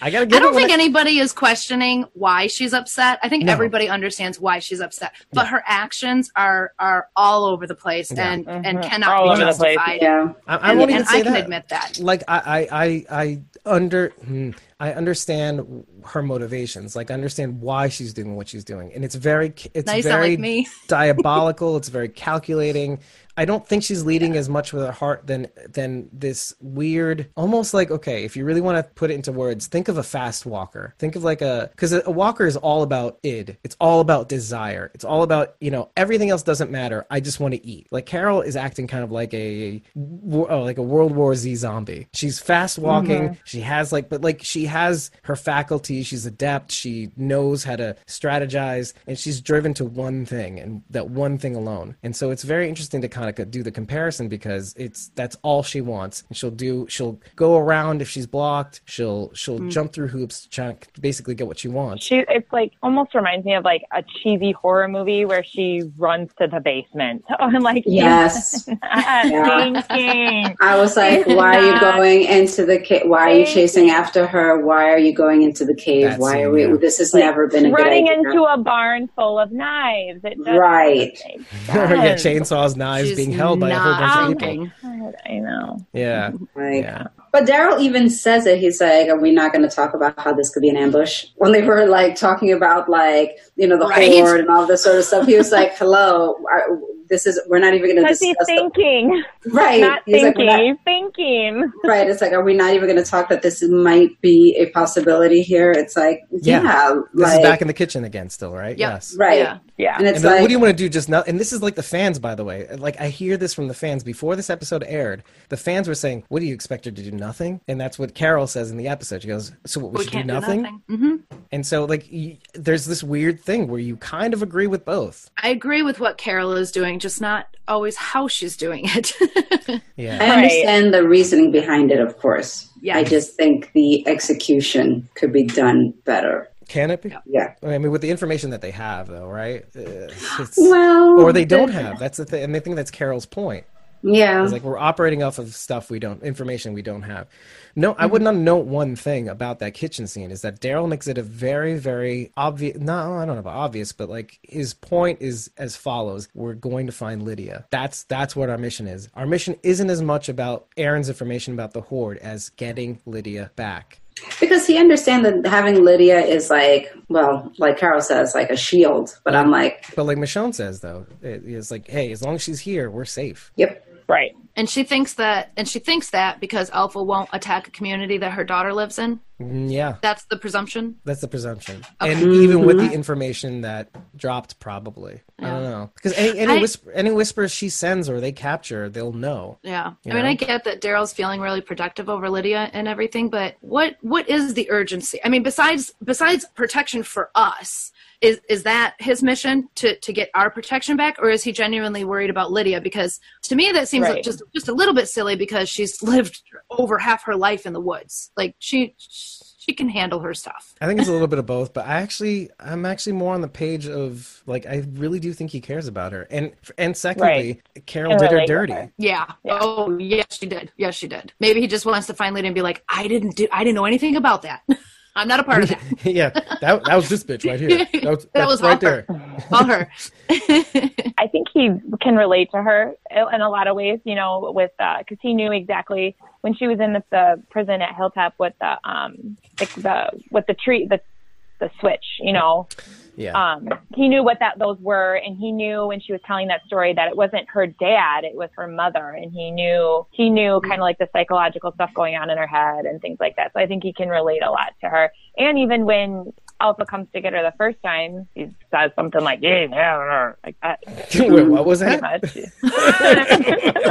I gotta get I don't it when think anybody is questioning why she's upset. I think No. everybody understands why she's upset, but her actions are are all over the place Yeah. and and Mhm. cannot All be over the place. justified. Yeah. I, I And, won't even and say I can that. admit that. Like I, I, I, I under, hmm, I understand her motivations. Like I understand why she's doing what she's doing, and it's very, it's Now very like me. diabolical. It's very calculating. I don't think she's leading as much with her heart than than this weird, almost like okay, if you really want to put it into words, think of a fast walker. Think of like a because a, a walker is all about id. It's all about desire. It's all about you know everything else doesn't matter. I just want to eat. Like Carol is acting kind of like a oh, like a World War Z zombie. She's fast walking. Mm-hmm. She has like but like she has her faculty. She's adept. She knows how to strategize, and she's driven to one thing and that one thing alone. And so it's very interesting to kind of do the comparison because it's that's all she wants. And she'll do she'll go around if she's blocked. She'll she'll mm. jump through hoops to try to basically get what she wants. She it's like almost reminds me of like a cheesy horror movie where she runs to the basement. Oh, I'm like Yes. not thinking. I was like, why are you going into the cave? Why are you chasing after her? Why are you going into the cave? That why are we? yeah. This has never been a good running idea. into a barn full of knives. It Right. make yeah, chainsaws, knives She's being held by a whole bunch of people. thinking. God, I know. Yeah, Like, yeah. But Daryl even says it. He's like, "Are we not going to talk about how this could be an ambush?" When they were like talking about like you know the Right. horde and all this sort of stuff, he was like, "Hello, are, this is we're not even going to Because discuss." he's the- thinking, right? not He's thinking, "We're not- thinking. right. It's like, are we not even going to talk that this might be a possibility here? It's like, Yeah. yeah, This like, is back in the kitchen again, still, right? Yep. Yes. right. Yeah. Yeah. And it's And like, what do you want to do just now? And this is like the fans, by the way. Like I hear this from the fans before this episode aired. The fans were saying, "What do you expect her to do? Nothing?" And that's what Carol says in the episode. She goes, "So what, we, We should can't do do nothing?" nothing. hmm And so like y- there's this weird thing where you kind of agree with both. I agree with what Carol is doing, just not always how she's doing it. Yeah. I Right. understand the reasoning behind it, of course. Yeah. I just think the execution could be done better. Can it be? Yeah. I mean, with the information that they have, though, right? Uh, it's- Well, or they don't the- have. That's the thing, and I think that's Carol's point. Yeah. It's like we're operating off of stuff we don't, information we don't have. No, I Mm-hmm. would not note one thing about that kitchen scene is that Daryl makes it a very, very obvious. No, I don't know about obvious, but like his point is as follows: We're going to find Lydia. That's that's what our mission is. Our mission isn't as much about Aaron's information about the horde as getting Lydia back. Because he understands that having Lydia is like, well, like Carol says, like a shield. But I'm like, But like Michonne says, though, it- it's like, hey, as long as she's here, we're safe. yep. Right. And she thinks that, and she thinks that because Alpha won't attack a community that her daughter lives in. Mm, Yeah, That's the presumption. that's the presumption. And even with the information that dropped, probably, I don't know, because any any, I- whisper, any whispers she sends or they capture, they'll know. Yeah. You I mean. I get that Daryl's feeling really protective over Lydia and everything, but what what is the urgency? I mean, besides besides protection for us, is is that his mission to to get our protection back or is he genuinely worried about Lydia because to me that seems Right. like just just a little bit silly because she's lived over half her life in the woods. Like she she can handle her stuff. I think it's a little bit of both, but I actually, I'm actually more on the page of like, I really do think he cares about her, and and secondly, Carol Can did her relate dirty. her. Yeah. Yeah. Oh, yes, she did. Yes, she did. Maybe he just wants to find Lydia and be like, I didn't do, I didn't know anything about that. I'm not a part of that. yeah, that that was this bitch right here. That was, That was right all there. her. All her. I think he can relate to her in a lot of ways, you know, with, uh 'cause cause he knew exactly when she was in the, the prison at Hilltop with the, um, like the, with the tree, the, the switch, you know, Yeah, um, he knew what that those were, and he knew when she was telling that story that it wasn't her dad, it was her mother, and he knew he knew kind of like the psychological stuff going on in her head and things like that. So I think he can relate a lot to her. And even when Alpha comes to get her the first time, he says something like "Yeah, yeah," like that. Wait, what was Pretty that? much.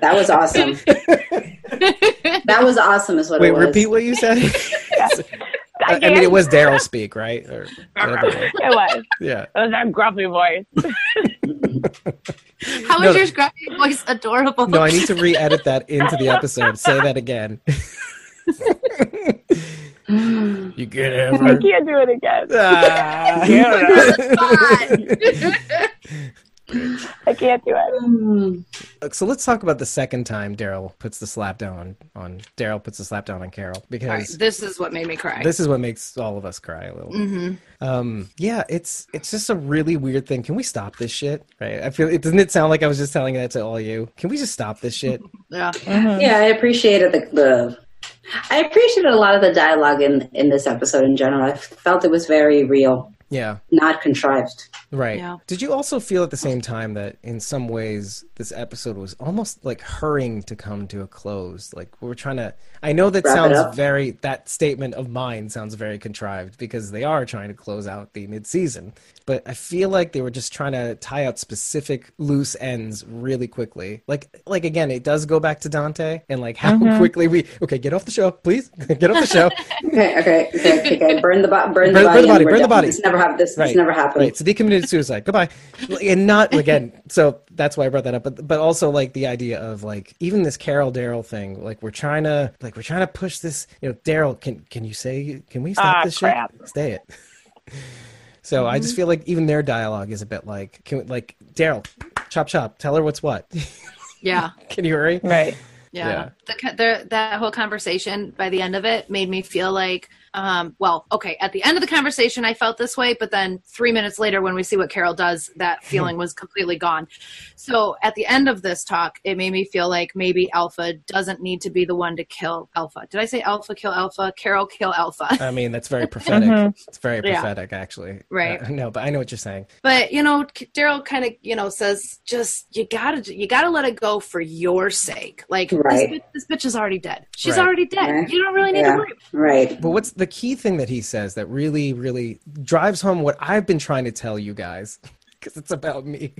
That was awesome. that was awesome, is what Wait, it was. repeat what you said. I, I mean, it was Daryl speak, right? Or whatever. It was. yeah. It was that gruffy voice. How No, is no. your scrappy voice adorable? No, I need to re-edit that into the episode. Say that again. you get I ever. can't do it again. Ah. I can't do it. Mm. so let's talk about the second time Daryl puts the slap down on, on Daryl puts the slap down on Carol All right, because this is what made me cry. this is what makes all of us cry a little. hmm Um, yeah, it's it's just a really weird thing. Can we stop this shit? Right? I feel it doesn't it sound like I was just telling that to all you. Can we just stop this shit? Yeah. Yeah, I appreciated the, the I appreciated a lot of the dialogue in in this episode in general. I felt it was very real, Yeah, not contrived. Right. Yeah. Did you also feel at the same time that in some ways this episode was almost like hurrying to come to a close? Like we were trying to. I know that Wrap sounds very. That statement of mine sounds very contrived because they are trying to close out the mid-season. But I feel like they were just trying to tie out specific loose ends really quickly. Like, like again, it does go back to Dante and like how mm-hmm. quickly we. Okay, get off the show, please. get off the show. Okay, okay, okay, okay. okay. Burn the bo- burn, Burn- the burn the body. body, and we're burn the body. This never happened. This, Right. this never happened. Right. So they committed suicide. Goodbye. And not again. So that's why I brought that up. But but also like the idea of like even this Carol Daryl thing. Like we're trying to like we're trying to push this. You know, Daryl, can can you say can we stop Ah, this crap. shit? Stay it. So I just feel like even their dialogue is a bit like can we, like Daryl, chop chop, tell her what's what. Yeah. can you hurry? Right. Yeah. Yeah. The, the, that whole conversation by the end of it made me feel like, um, well, okay, at the end of the conversation, I felt this way, but then three minutes later, when we see what Carol does, that feeling was completely gone. So at the end of this talk, it made me feel like maybe Alpha doesn't need to be the one to kill Alpha. Did I say Alpha kill Alpha? Carol kill Alpha. I mean that's very prophetic. It's very Yeah. prophetic actually. Right. Uh, no, but I know what you're saying. But you know, Daryl kind of you know says, just you gotta you gotta let it go for your sake. Like Right. this, bitch, this bitch is already dead. She's Right. already dead. Right. You don't really need Yeah. to worry. Right. But what's the key thing that he says that really, really drives home what I've been trying to tell you guys, because it's about me,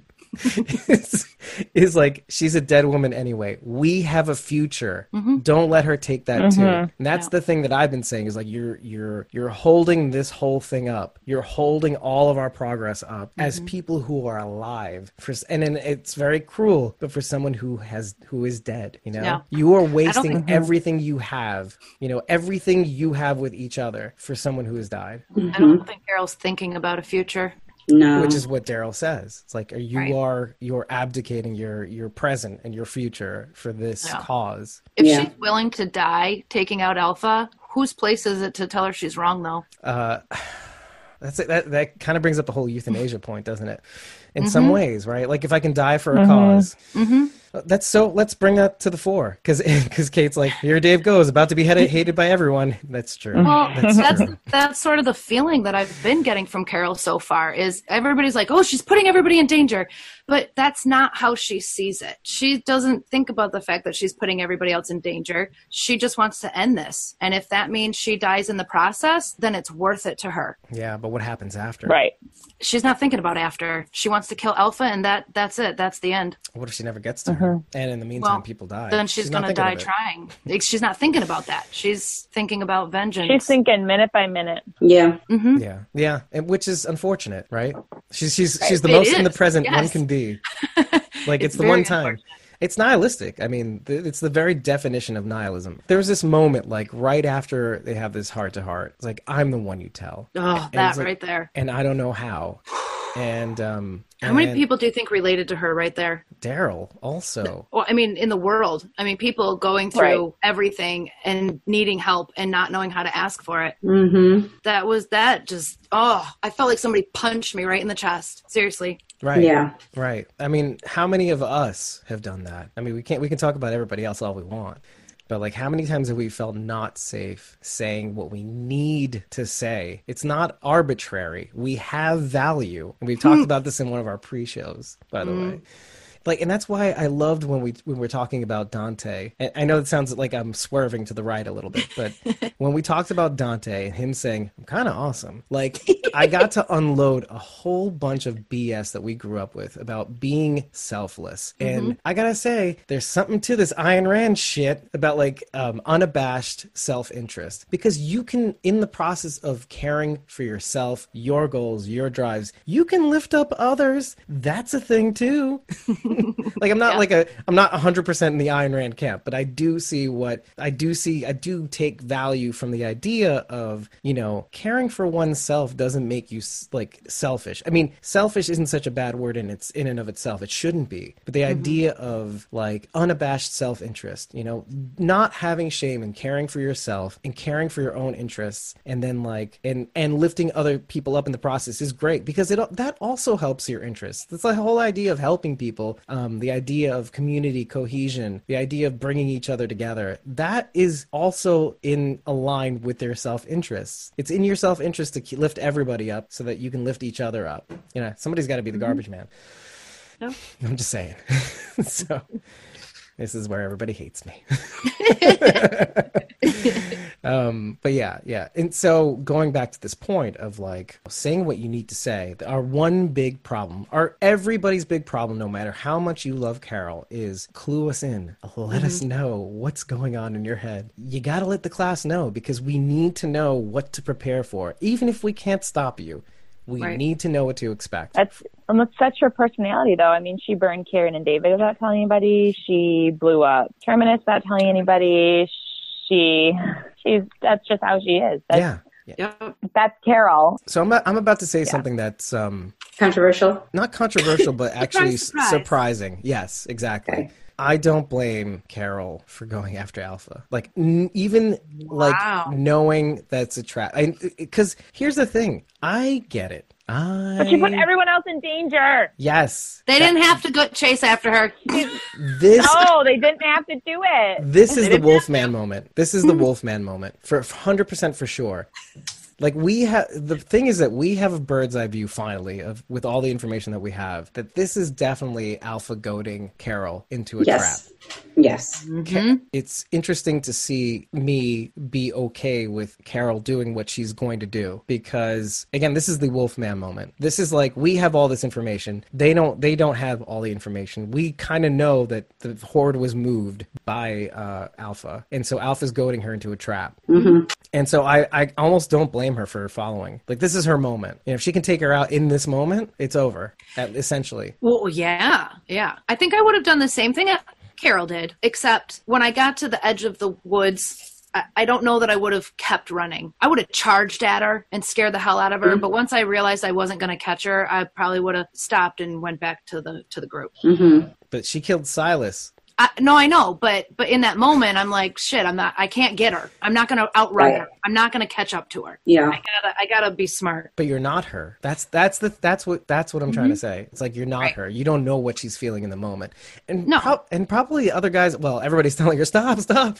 is, is like she's a dead woman anyway. We have a future. Mm-hmm. Don't let her take that too. Mm-hmm. And that's the thing that I've been saying is like you're you're you're holding this whole thing up. You're holding all of our progress up as mm-hmm. people who are alive. For and then it's very cruel, but for someone who has who is dead, you know, Yeah. you are wasting think- everything you have, you know, everything you have with each other for someone who has died. I don't think Carol's thinking about a future. No. which is what Daryl says. It's like you Right. are you're abdicating your your present and your future for this Yeah. cause. If Yeah. she's willing to die taking out Alpha, whose place is it to tell her she's wrong, though? Uh, that's it. That that kind of brings up the whole euthanasia point, doesn't it? In Mm-hmm. some ways, right? Like if I can die for a cause. Mm-hmm. That's so. Let's bring that to the fore, because Kate's like, here Dave goes, about to be hated, hated by everyone. That's true. Mm-hmm. Well, That's that's true. that's sort of the feeling that I've been getting from Carol so far. Is everybody's like, "Oh, she's putting everybody in danger," but that's not how she sees it. She doesn't think about the fact that she's putting everybody else in danger. She just wants to end this, and if that means she dies in the process, then it's worth it to her. Yeah, but what happens after? Right. She's not thinking about after. She wants to kill Alpha, and that that's it. That's the end. What if she never gets to mm-hmm. her? And in the meantime, Well, people die. Then she's, not gonna die trying. She's not thinking about that. She's thinking about vengeance. She's thinking minute by minute. yeah. hmm Yeah, yeah, and which is unfortunate, right? She's she's she's the It most in the is, present one can be. Like it's, It's the one time. It's nihilistic. I mean, th- it's the very definition of nihilism. There was this moment, like right after they have this heart to heart. It's like I'm the one you tell, Oh, And that like- right there. and I don't know how. And um, How many people do you think related to her right there? Daryl also. Well, I mean, in the world, I mean, people going through everything and needing help and not knowing how to ask for it. Mm-hmm. That was that just, oh, I felt like somebody punched me right in the chest. Seriously. Right. Yeah. Right. I mean, how many of us have done that? I mean, we can't we can talk about everybody else all we want. But like how many times have we felt not safe saying what we need to say? It's not arbitrary. We have value. And we've talked hmm. about this in one of our pre-shows, by the hmm. way. Like and that's why I loved when we when we're talking about Dante. And I know it sounds like I'm swerving to the right a little bit, but when we talked about Dante him saying, I'm kind of awesome. Like I got to unload a whole bunch of BS that we grew up with about being selfless. And I gotta say, there's something to this Ayn Rand shit about like um, unabashed self interest. Because you can, in the process of caring for yourself, your goals, your drives, you can lift up others. That's a thing too. like I'm not like a I'm not 100% in the Ayn Rand camp, but I do see what I do see I do take value from the idea of, you know, caring for oneself doesn't make you like selfish. I mean, selfish isn't such a bad word in its in and of itself. It shouldn't be. But the mm-hmm. idea of like unabashed self-interest, you know, not having shame and caring for yourself and caring for your own interests and then like and and lifting other people up in the process is great because it that also helps your interests. That's the whole idea of helping people, um, the idea of community cohesion, the idea of bringing each other together. That is also in align with their self-interests. It's in your self-interest to lift everybody up so that you can lift each other up. You know, somebody's got to be the garbage man. No. I'm just saying. so this is where everybody hates me. um, but yeah, yeah. And so going back to this point of like saying what you need to say, our one big problem, our everybody's big problem, no matter how much you love Carol, is clue us in. Let us know what's going on in your head. You got to let the class know because we need to know what to prepare for. Even if we can't stop you, we Right. need to know what to expect. That's um, that's such her personality, though. I mean, she burned Karen and David without telling anybody. She blew up Terminus without telling anybody. She, she's that's just how she is. That's, yeah. yeah. That's Carol. So I'm, I'm about to say something that's um, Controversial. not controversial, but actually s- surprise. surprising. Yes, exactly. Okay. I don't blame Carol for going after Alpha. Like n- even Wow. like knowing that's a trap. Because here's the thing, I get it. I But you put everyone else in danger. yes. They didn't have to go chase after her. This No, they didn't have to do it. this is the Wolfman moment. This is the Wolfman moment for hundred percent for sure. Like we have the thing is that we have a bird's eye view finally of with all the information that we have that this is definitely Alpha goading Carol into a trap. Yes. Yes. it's interesting to see me be okay with Carol doing what she's going to do because again this is the Wolfman moment. This is like we have all this information. They don't they don't have all the information. We kind of know that the horde was moved by uh, Alpha. And so Alpha's goading her into a trap. And so I, I almost don't blame her for following. Like this is her moment. You know, if she can take her out in this moment, it's over. Essentially. Well, yeah, yeah. I think I would have done the same thing Carol did, except when I got to the edge of the woods, I, I don't know that I would have kept running. I would have charged at her and scared the hell out of her. Mhm. But once I realized I wasn't going to catch her, I probably would have stopped and went back to the to the group. hmm But she killed Silas. I, no, I know, but but in that moment, I'm like, shit, I'm not. I can't get her. I'm not going to outrun Right. her. I'm not going to catch up to her. Yeah. I gotta I gotta be smart. But you're not her. That's that's the that's what that's what I'm trying to mm-hmm. say. It's like you're not Right. her. You don't know what she's feeling in the moment. And No. prob- and probably other guys. Well, everybody's telling her stop, stop.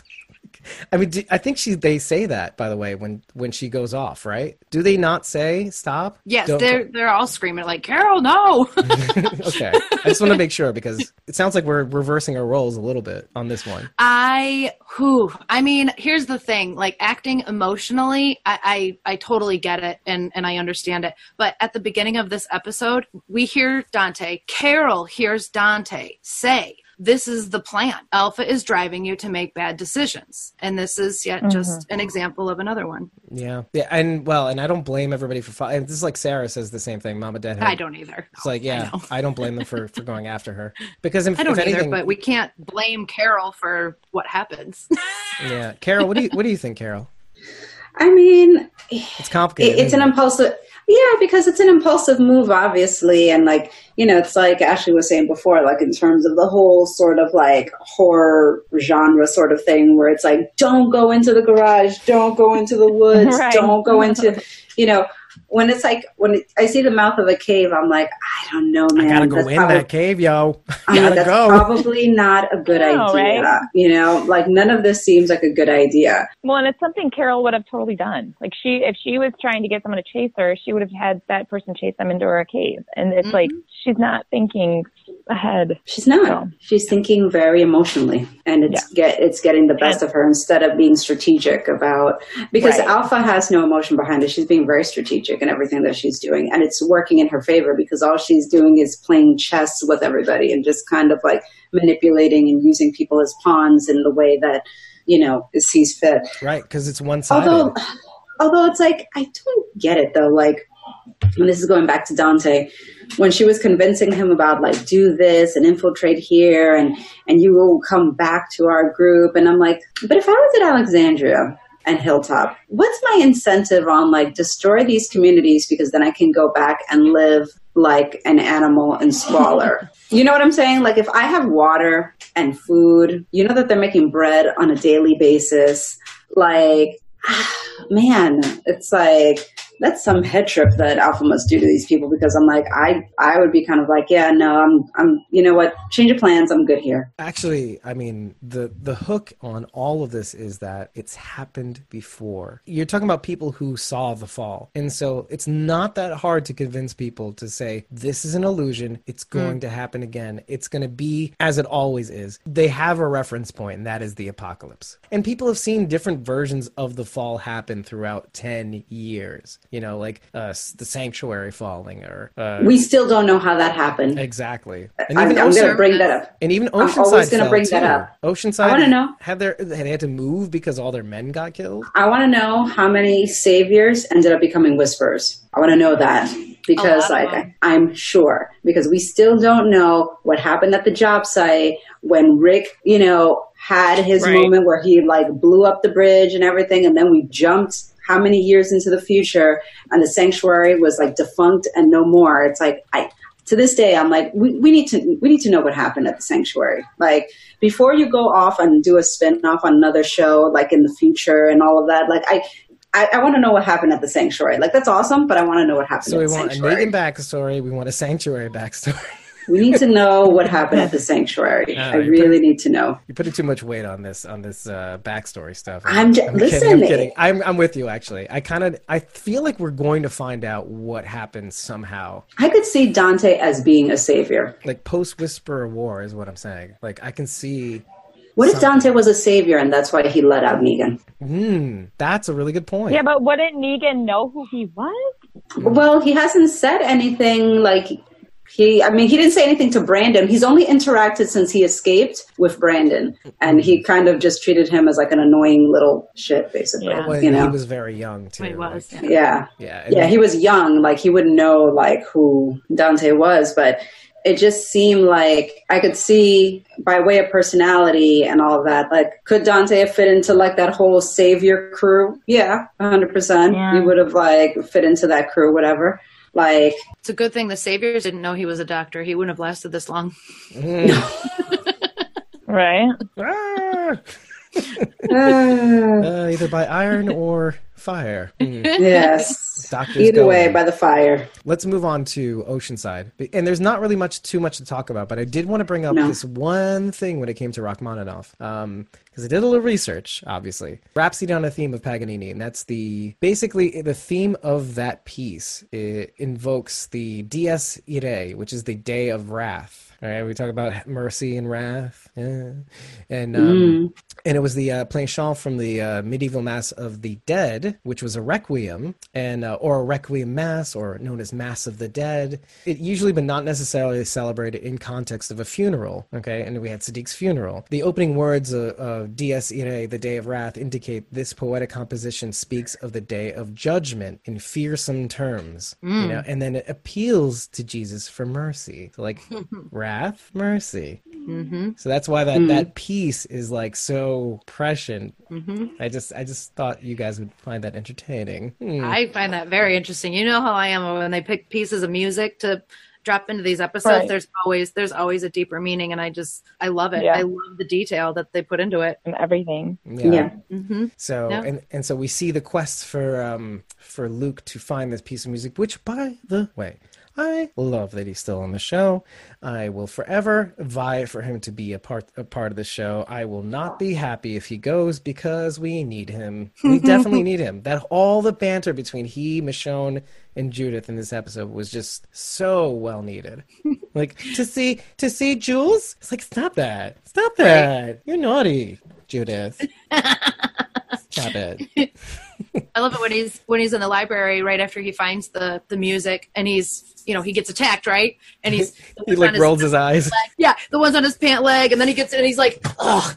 I mean, do, I think she they say that by the way when when she goes off, right? Do they not say stop? Yes, Don't- they're they're all screaming like, Carol, no. okay. I just want to make sure because it sounds like we're reversing our roles a little bit on this one. I who I mean, here's the thing. Like acting emotionally, I, I I totally get it and and I understand it. But at the beginning of this episode, we hear Dante. Carol hears Dante say. This is the plan. Alpha is driving you to make bad decisions. And this is yet mm-hmm. just an example of another one. Yeah. Yeah. And well, and I don't blame everybody for. Fo- this is like Sarah says the same thing. Mama Deadhead. I don't either. It's like, yeah, know. I, don't blame them for for going after her because if, I don't if anything, either, but we can't blame Carol for what happens. yeah, Carol, what do you what do you think, Carol? I mean, It's complicated. it, it's an isn't it? Yeah because it's an impulsive move obviously and like you know it's like ashley was saying before like in terms of the whole sort of like horror genre sort of thing where it's like don't go into the garage don't go into the woods Right. don't go into you know when it's like when it, i see the mouth of a cave i'm like i don't know man I gotta go That's in probably- that cave, yo. I'm like, gotta that's go. probably not a good No, idea right? you know like none of this seems like a good idea Well, and it's something Carol would have totally done. Like she, if she was trying to get someone to chase her, she would have had that person chase them into her cave. And it's like mm-hmm. she's not thinking ahead. She's not. No. She's thinking very emotionally, and it's get it's getting the best of her instead of being strategic about because Right. Alpha has no emotion behind it. She's being very strategic in everything that she's doing, and it's working in her favor because all she's doing is playing chess with everybody and just kind of like manipulating and using people as pawns in the way that you know sees fit. Right, because it's one sided. Although, although it's like I don't get it though. Like, and this is going back to Dante when she was convincing him about like do this and infiltrate here and and you will come back to our group. And I'm like, but if I was at Alexandria and Hilltop, what's my incentive on like destroy these communities because then I can go back and live like an animal in squalor. you know what I'm saying? Like if I have water and food, you know that they're making bread on a daily basis. Like, man, it's like that's some head trip that Alpha must do to these people because I'm like, I I would be kind of like, yeah, no, I'm I'm you know what, change of plans, I'm good here. Actually, I mean the the hook on all of this is that it's happened before. You're talking about people who saw the fall, and so it's not that hard to convince people to say this is an illusion. It's hmm. going to happen again. It's going to be as it always is. They have a reference point, and that is the apocalypse. And people have seen different versions of the fall happen throughout ten years. You know, like uh, the sanctuary falling, or uh, We still don't know how that happened. exactly. And I'm, even I'm Ocean- going to bring that up. and even I'm Oceanside always gonna fell, bring that up. Oceanside I wanna know. had their they had to move because all their men got killed. I want to know how many saviors ended up becoming whisperers. I want to know that because, A lot of like. I, I'm sure because we still don't know what happened at the job site when Rick, you know, had his Right. moment where he like blew up the bridge and everything, and then we jumped how many years into the future, and the sanctuary was like defunct and no more. It's like I. To this day, I'm like, we, we need to we need to know what happened at the sanctuary. Like before you go off and do a spin off on another show, like in the future and all of that. Like I, I, I want to know what happened at the sanctuary. Like that's awesome, but I want to know what happened So we want a sanctuary. Negan backstory. We want a sanctuary backstory. we need to know what happened at the sanctuary. Yeah, I you really need to know. You're putting too much weight on this on this uh, backstory stuff. I'm ju- kidding, I'm kidding. I'm I'm with you actually. I kind of I feel like we're going to find out what happened somehow. I could see Dante as being a savior. Like post Whisperer War is what I'm saying. Like I can see. What if Dante was a savior and that's why he let out Negan? Hmm, that's a really good point. Yeah, but wouldn't Negan know who he was? Well, he hasn't said anything like he I mean he didn't say anything to Brandon. He's only interacted since he escaped with Brandon and he kind of just treated him as like an annoying little shit basically, Yeah. Well, you know. he was very young too. He was. like- yeah. yeah. yeah. Yeah, he was young, like he wouldn't know like who Dante was, but it just seemed like I could see by way of personality and all of that. Like, could Dante have fit into like that whole savior crew? Yeah, hundred percent. Yeah. He would have like fit into that crew, whatever. Like, It's a good thing the Saviors didn't know he was a doctor. He wouldn't have lasted this long. Mm-hmm. Right? Ah! Uh, either by iron or fire. Hmm. yes. Doctors Either go way, by the fire. Let's move on to Oceanside. And there's not really much too much to talk about, but I did want to bring up No. this one thing when it came to Rachmaninoff. Um because I did a little research, obviously. Rhapsody on a theme of Paganini, and that's the basically the theme of that piece. It invokes the Dies Irae, which is the day of wrath. All right, we talk about mercy and wrath, yeah. and um, and it was the uh, plainchant from the uh, medieval mass of the dead, which was a requiem, and uh, or a requiem mass, or known as mass of the dead. It usually, but not necessarily celebrated in context of a funeral. Okay, and we had Siddiq's funeral. The opening words of, of Dies Irae, the day of wrath, indicate this poetic composition speaks of the day of judgment in fearsome terms. You know, and then it appeals to Jesus for mercy. So like wrath, mercy. Mm-hmm. So that's why that that piece is like so prescient. Mm-hmm. I just I just thought you guys would find that entertaining. Hmm. I find that very interesting. You know how I am when they pick pieces of music to drop into these episodes. Right. There's always there's always a deeper meaning, and I just I love it. Yeah. I love the detail that they put into it. And everything. Yeah. Mm-hmm. So Yeah. and and so we see the quest for um for Luke to find this piece of music, which by the way. I love that he's still on the show. I will forever vie for him to be a part a part of the show. I will not be happy if he goes because we need him. We definitely need him. That all the banter between he, Michonne, and Judith in this episode was just so well needed. like to see to see Jules, it's like stop that, stop that. You're naughty, Judith. Stop it. I love it when he's when he's in the library right after he finds the the music, and he's you know he gets attacked right, and he's He like his rolls his eyes. leg. yeah the one's on his pant leg, and then he gets in and he's like ugh.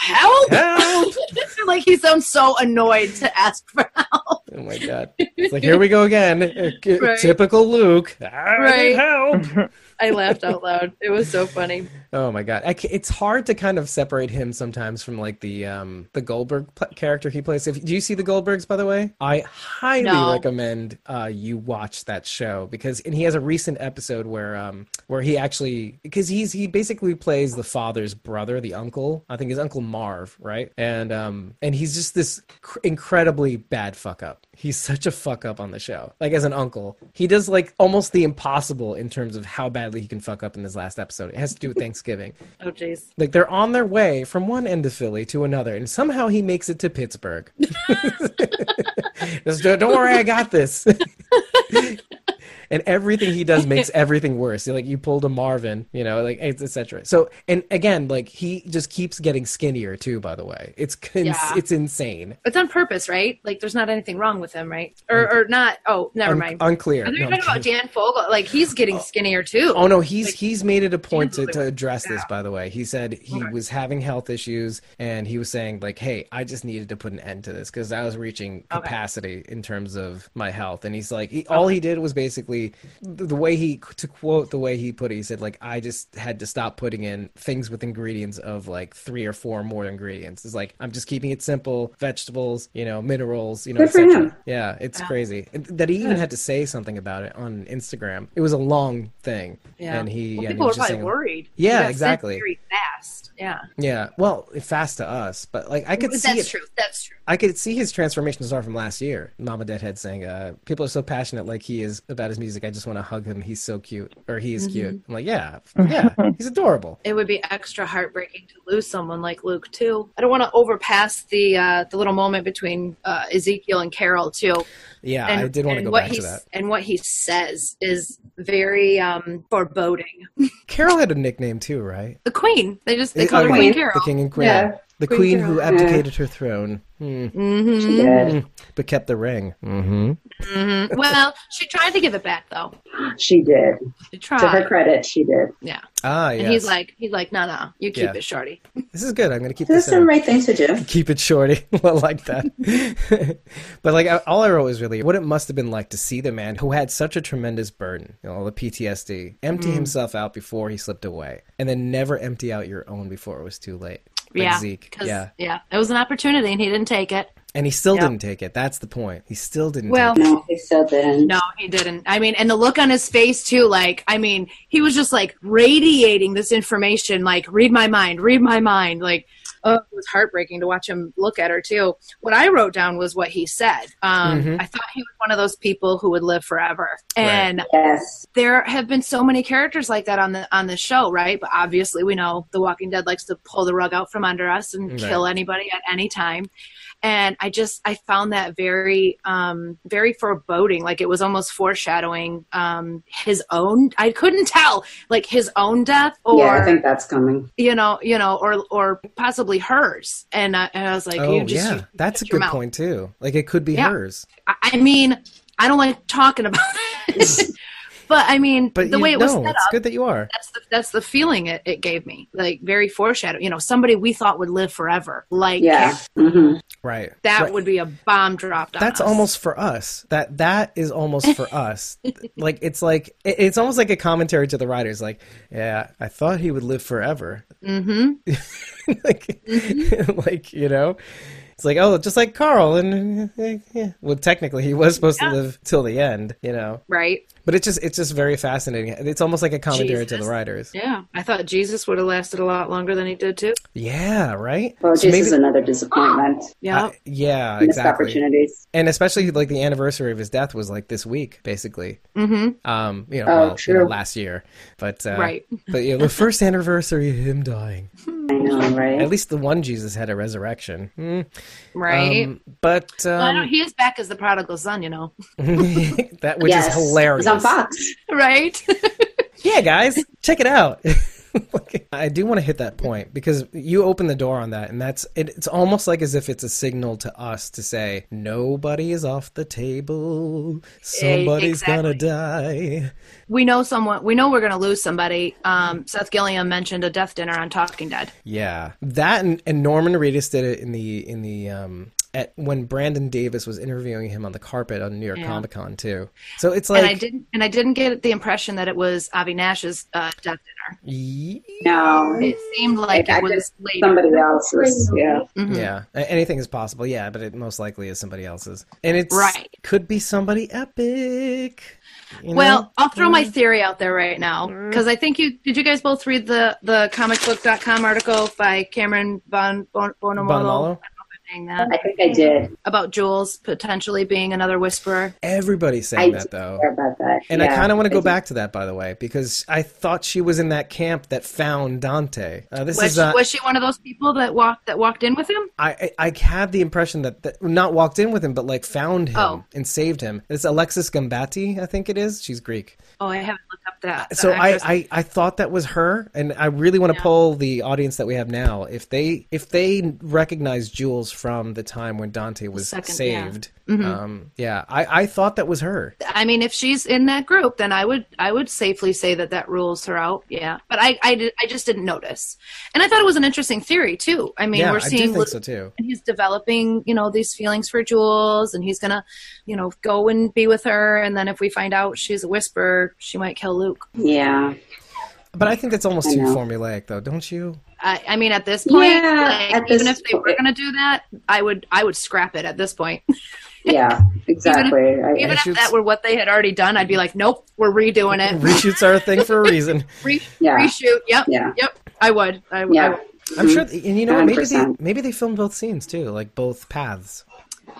Help! Help! like he sounds so annoyed to ask for help. Oh my god! It's like here we go again. Right. Typical Luke. I Right. need help. I laughed out loud. It was so funny. Oh my god! I it's hard to kind of separate him sometimes from like the um the Goldberg pl- character he plays. If do you see the Goldbergs by the way? I highly No. recommend uh you watch that show because and he has a recent episode where um where he actually because he's he basically plays the father's brother, the uncle. I think his uncle Marv, right? And um and he's just this cr- incredibly bad fuck up. He's such a fuck up on the show. Like as an uncle, he does like almost the impossible in terms of how badly he can fuck up in this last episode. It has to do with Thanksgiving. Oh jeez. Like they're on their way from one end of Philly to another, and somehow he makes it to Pittsburgh. Just, don't don't worry, I got this. And everything he does makes everything worse. Like you pulled a Marvin, you know, like etc. So, and again, like he just keeps getting skinnier too. By the way, it's cons- Yeah. it's insane. It's on purpose, right? Like there's not anything wrong with him, right? Or or not? Oh, never Un- mind. unclear. Are you No, talking about. Dan Fogler? Like he's getting oh. skinnier too. Oh no, he's Like, he's made it a point to, to address this. By the way, he said he Okay. was having health issues, and he was saying like, "Hey, I just needed to put an end to this because I was reaching Okay. capacity in terms of my health." And he's like, he, all he did was basically the, the way he to quote the way he put it. He said like, "I just had to stop putting in things with ingredients of like three or four more ingredients. It's like I'm just keeping it simple: vegetables, you know, minerals, you know, Good for him. Yeah, it's Yeah. crazy that he even had to say something about it on Instagram. It was a long thing, Yeah. and he Well, and he people were just probably saying, worried. Yeah, He got sick exactly. Very fast. Yeah. yeah. Well, fast to us, but like I could That's see it. true. That's true. I could see his transformation start from last year. Mama Deadhead saying, uh, "People are so passionate like he is about his music. I just want to hug him. He's so cute, or he is Mm-hmm. cute." I'm like, "Yeah, yeah, he's adorable." It would be extra heartbreaking to lose someone like Luke too. I don't want to overpass the uh, the little moment between uh, Ezekiel and Carol too. Yeah, and, I did want to go back to that. and what he says is very um, foreboding. Carol had a nickname too, right? The Queen. They just they The- call her Queen Carol. the king and queen, Yeah. the Queen queen, Carol. who Yeah. abdicated her throne, Hmm. hmm She did. but kept the ring. hmm hmm Well, she tried to give it back though. she did. She To her credit, she did. Yeah. Ah, yes. And he's like, he's like, no, no, you keep Yeah. it, shorty. this is good. I'm gonna keep That's this is the right thing to do. keep it shorty. I like that. but like, all I wrote was really what it must have been like to see the man who had such a tremendous burden, you know, all the PTSD, empty himself out before he slipped away, and then never empty out your own before it was too late. Like yeah. Zeke. 'cause- Yeah. Yeah. It was an opportunity and he didn't take it. And he still Yeah. didn't take it. That's the point. He still didn't. Well, take it. No, he still didn't. No, he didn't. I mean, and the look on his face too, like, I mean, he was just like radiating this information, like, read my mind, read my mind. Like, oh, it was heartbreaking to watch him look at her too. What I wrote down was what he said. Um, Mhm. I thought he was one of those people who would live forever. And Yes. there have been so many characters like that on the on the show, right? But obviously, we know The Walking Dead likes to pull the rug out from under us and Right. kill anybody at any time. And I just I found that very um very foreboding. Like it was almost foreshadowing um his own. I couldn't tell like his own death or yeah, I think that's coming. you know you know or or possibly hers. And I, and I was like, oh you just yeah, you that's a good mouth. point too. Like it could be Yeah. hers. I, I mean, I don't like talking about it. But I mean, But the you, way it was no, set it's up, good that you are. that's the that's the feeling it, it gave me like very foreshadow you know somebody we thought would live forever like Yeah. hmm Right. that Right. would be a bomb dropped on That's us. almost for us. That that is almost for us. Like it's like it- it's almost like a commentary to the writers. Like, yeah, I thought he would live forever. mm-hmm. like, like you know, it's like oh, just like Carl. And yeah. well, technically, he was supposed Yeah. to live till the end. You know, right but it's just it's just very fascinating. It's almost like a commentary to the writers. yeah i thought jesus would have lasted a lot longer than he did too Yeah. Right. Well, So Jesus is maybe- another disappointment. yeah uh, yeah. Missed Exactly. opportunities. And especially like the anniversary of his death was like this week, basically. mm-hmm. Um, you know, Oh, well, you know, last year, but uh, Right. But you know, the first anniversary of him dying. I know, right? At least the one Jesus had a resurrection. Hmm. right Um, but Well, I know um, he is back as the prodigal son you know that which yes. is hilarious. It's on Fox. right? Yeah, guys, check it out. I do want to hit that point because you open the door on that, and that's it, it's almost like as if it's a signal to us to say nobody is off the table, somebody's gonna die. we know someone we know we're going to lose somebody. Um, seth gilliam mentioned a death dinner on talking dead. Yeah, that and, and Norman Reedus did it in the in the um at when Brandon Davis was interviewing him on the carpet on New York Yeah. Comic Con too. So it's like and I didn't and I didn't get the impression that it was Avi Nash's uh, death dinner. Ye- No, It seemed like I it was later. somebody else's. Yeah. Mhm. Yeah, anything is possible. Yeah, but it most likely is somebody else's, and it's Right. could be somebody epic. you know? Well, I'll throw my theory out there right now because I think you did. You guys both read the the comicbook.com article by Cameron Bon, bon Bonomolo? Bonamalo? I don't know if I'm saying that. I think I did. about Jules potentially being another whisperer. everybody's saying I that though. hear about that. And I kind of want to go did. back to that, by the way, because I thought she was in that camp that found Dante. Uh, this Was, is uh, was she one of those people that walked that walked in with him? I, I I had the impression that, that not walked in with him, but like found him Oh. and saved him. It's Alexis Gambati, I think it is. She's Greek. Oh, I haven't looked up that. So I. I, I thought that was her, and I really want to Yeah. poll the audience that we have now if they if they recognize Jules from the time when Dante was second, saved. Mhm. Um, yeah, I, I thought that was her. I mean, if she's in that group, then I would I would safely say that that rules her out. Yeah, but I I, did, I just didn't notice, and I thought it was an interesting theory too. I mean, yeah, we're I seeing think so too. and he's developing you know these feelings for Jules, and he's gonna you know go and be with her, and then if we find out she's a whisperer, she might kill Luke. Yeah. But I think that's almost too formulaic, though, don't you? I, I mean, at this point, Yeah, like, at even this if they were gonna do that, I would I would scrap it at this point. Yeah. Exactly. I- Even if that were what they had already done, I'd be like, nope, we're redoing it. Reshoots are a thing for a reason. Re- Yeah. reshoot. Yep. Yeah. Yep. I would. I, would. I Yeah. would. I'm sure, and you know, what, maybe they maybe they filmed both scenes too, like both paths.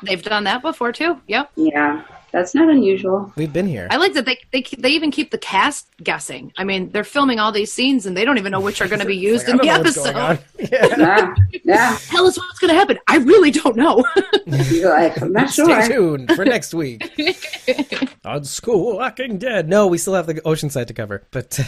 They've done that before too. Yep. Yeah. That's not unusual. We've been here. I like that they they they even keep the cast guessing. I mean, they're filming all these scenes and they don't even know which are going to be used Like, I in don't the know what's going episode. on. Yeah. Yeah. Yeah. Tell us what's going to happen. I really don't know. You're like, I'm not Stay sure. tuned for next week on School Walking Dead. No, we still have the Oceanside to cover, but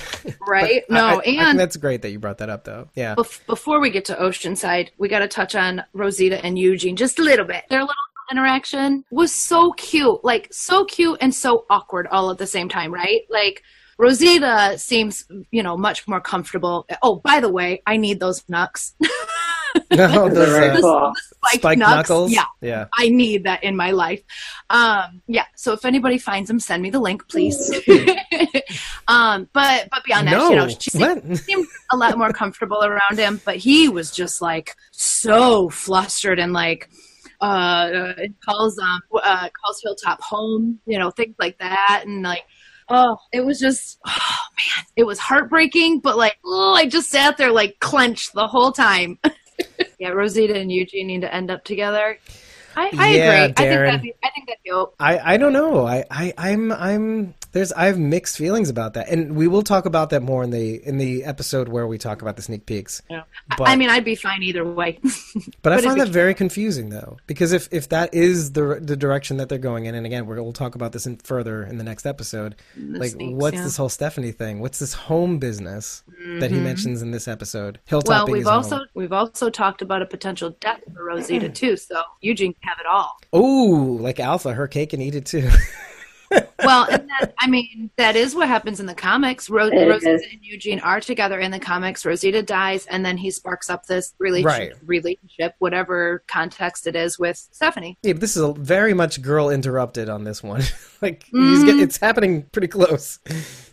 right? but no, I, I think and that's great that you brought that up, though. Yeah, bef- before we get to Oceanside, we got to touch on Rosita and Eugene just a little bit. They're a little interaction was so cute, like so cute and so awkward all at the same time, right? Like Rosita seems, you know, much more comfortable. Oh, by the way, I need those knucks. No, those, Very uh, cool. Spiked spiked knucks. knuckles. Yeah, yeah. I need that in my life. Um, yeah. So if anybody finds them, send me the link, please. um, but but beyond that, no, you know, she seemed, seemed a lot more comfortable around him. But he was just like so flustered and like uh calls um uh calls Hilltop home, you know, things like that, and like. Oh, it was just, oh man, it was heartbreaking, but like, oh, I just sat there like clenched the whole time. yeah, Rosita and Eugene need to end up together. I, I Yeah, agree. I think Darren. that'd be, I think that'd be. I, I don't know. I, I I'm I'm there's I have mixed feelings about that, and we will talk about that more in the in the episode where we talk about the sneak peeks. Yeah. But I mean, I'd be fine either way. but I but find that very confusing though, because if if that is the the direction that they're going in, and again we're, we'll talk about this in further in the next episode. The like, sneaks, what's yeah. this whole Stephanie thing? What's this home business that he Mhm. mentions in this episode? Hilltop Well, we've also home. we've also talked about a potential death for Rosita too. So Eugene have it all. Ooh, like Alpha, her cake and eat it too. Well, and that, I mean, that is what happens in the comics. Ro- Rosita is. and Eugene are together in the comics. Rosita dies, and then he sparks up this relationship, Right. relationship, whatever context it is, with Stephanie. yeah, but this is a very much girl interrupted on this one. like he's get, Mhm. it's happening pretty close.